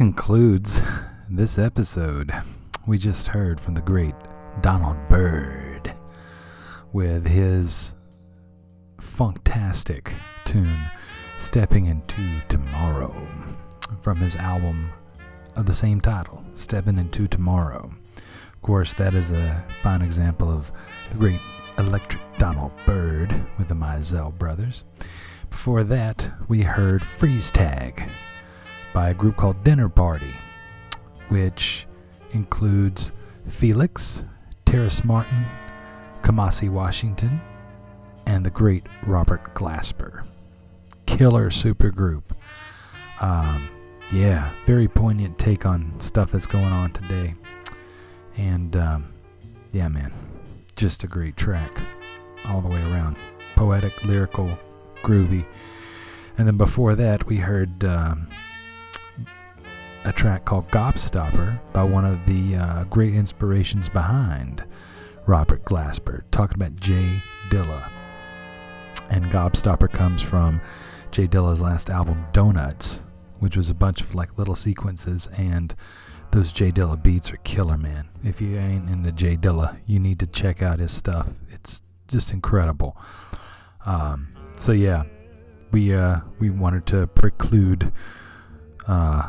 concludes this episode. We just heard from the great Donald Byrd with his funktastic tune Stepping Into Tomorrow from his album of the same title, Stepping Into Tomorrow. Of course, that is a fine example of the great electric Donald Byrd with the Mizell brothers. Before that, we heard Freeze Tag by a group called Dinner Party, which includes Phoelix, Terrace Martin, Kamasi Washington, and the great Robert Glasper. Killer supergroup. Um, yeah, very poignant take on stuff that's going on today. And um, yeah, man, just a great track all the way around. Poetic, lyrical, groovy. And then before that, we heard um, a track called Gobstopper by one of the uh, great inspirations behind Robert Glasper, talking about Jay Dilla. And Gobstopper comes from Jay Dilla's last album, Donuts, which was a bunch of like little sequences and those Jay Dilla beats are killer, man. If you ain't into Jay Dilla, you need to check out his stuff. It's just incredible. Um, so yeah, we uh, we wanted to preclude uh,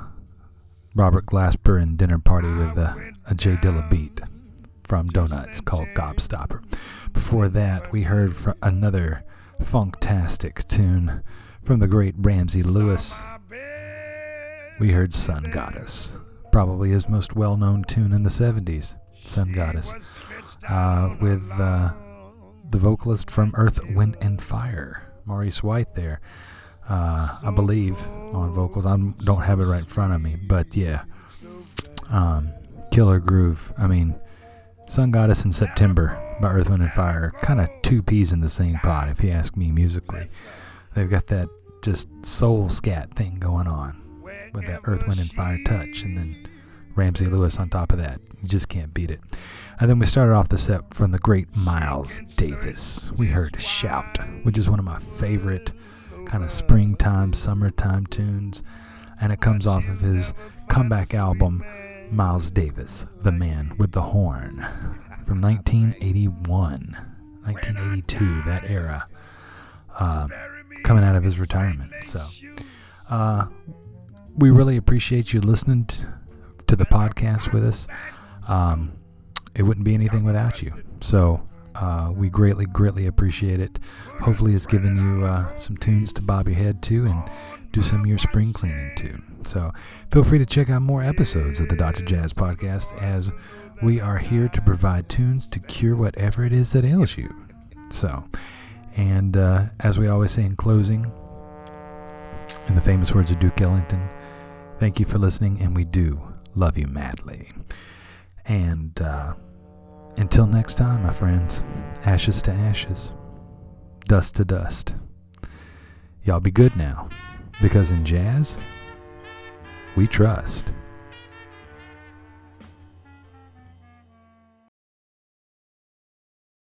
Robert Glasper and Dinner Party with a, a Jay Dilla beat from Donuts called Gobstopper. Before that, we heard another funktastic tune from the great Ramsey Lewis. We heard Sun Goddess probably his most well known tune in the 70s, Sun Goddess, uh, with uh, the vocalist from Earth, Wind, and Fire, Maurice White, there, uh, I believe, on vocals. I don't have it right in front of me, but yeah. Um, killer groove. I mean, Sun Goddess in September by Earth, Wind, and Fire, kind of two peas in the same pot, if you ask me musically. They've got that just soul scat thing going on with that Earth, Wind, and Fire touch, and then Ramsey Lewis on top of that. You just can't beat it. And then we started off the set from the great Miles Davis. We heard Shout, which is one of my favorite kind of springtime, summertime tunes. And it comes off of his comeback album, Miles Davis, The Man with the Horn, from 1981, 1982, that era, uh, coming out of his retirement. So, uh, we really appreciate you listening t- to the podcast with us. Um, it wouldn't be anything without you. So uh, we greatly, greatly appreciate it. Hopefully, it's given you uh, some tunes to bob your head to and do some of your spring cleaning too. So feel free to check out more episodes of the Dr. Jazz podcast as we are here to provide tunes to cure whatever it is that ails you. So, and uh, as we always say in closing, in the famous words of Duke Ellington, thank you for listening, and we do love you madly. And uh, until next time, my friends, ashes to ashes, dust to dust. Y'all be good now, because in jazz, we trust.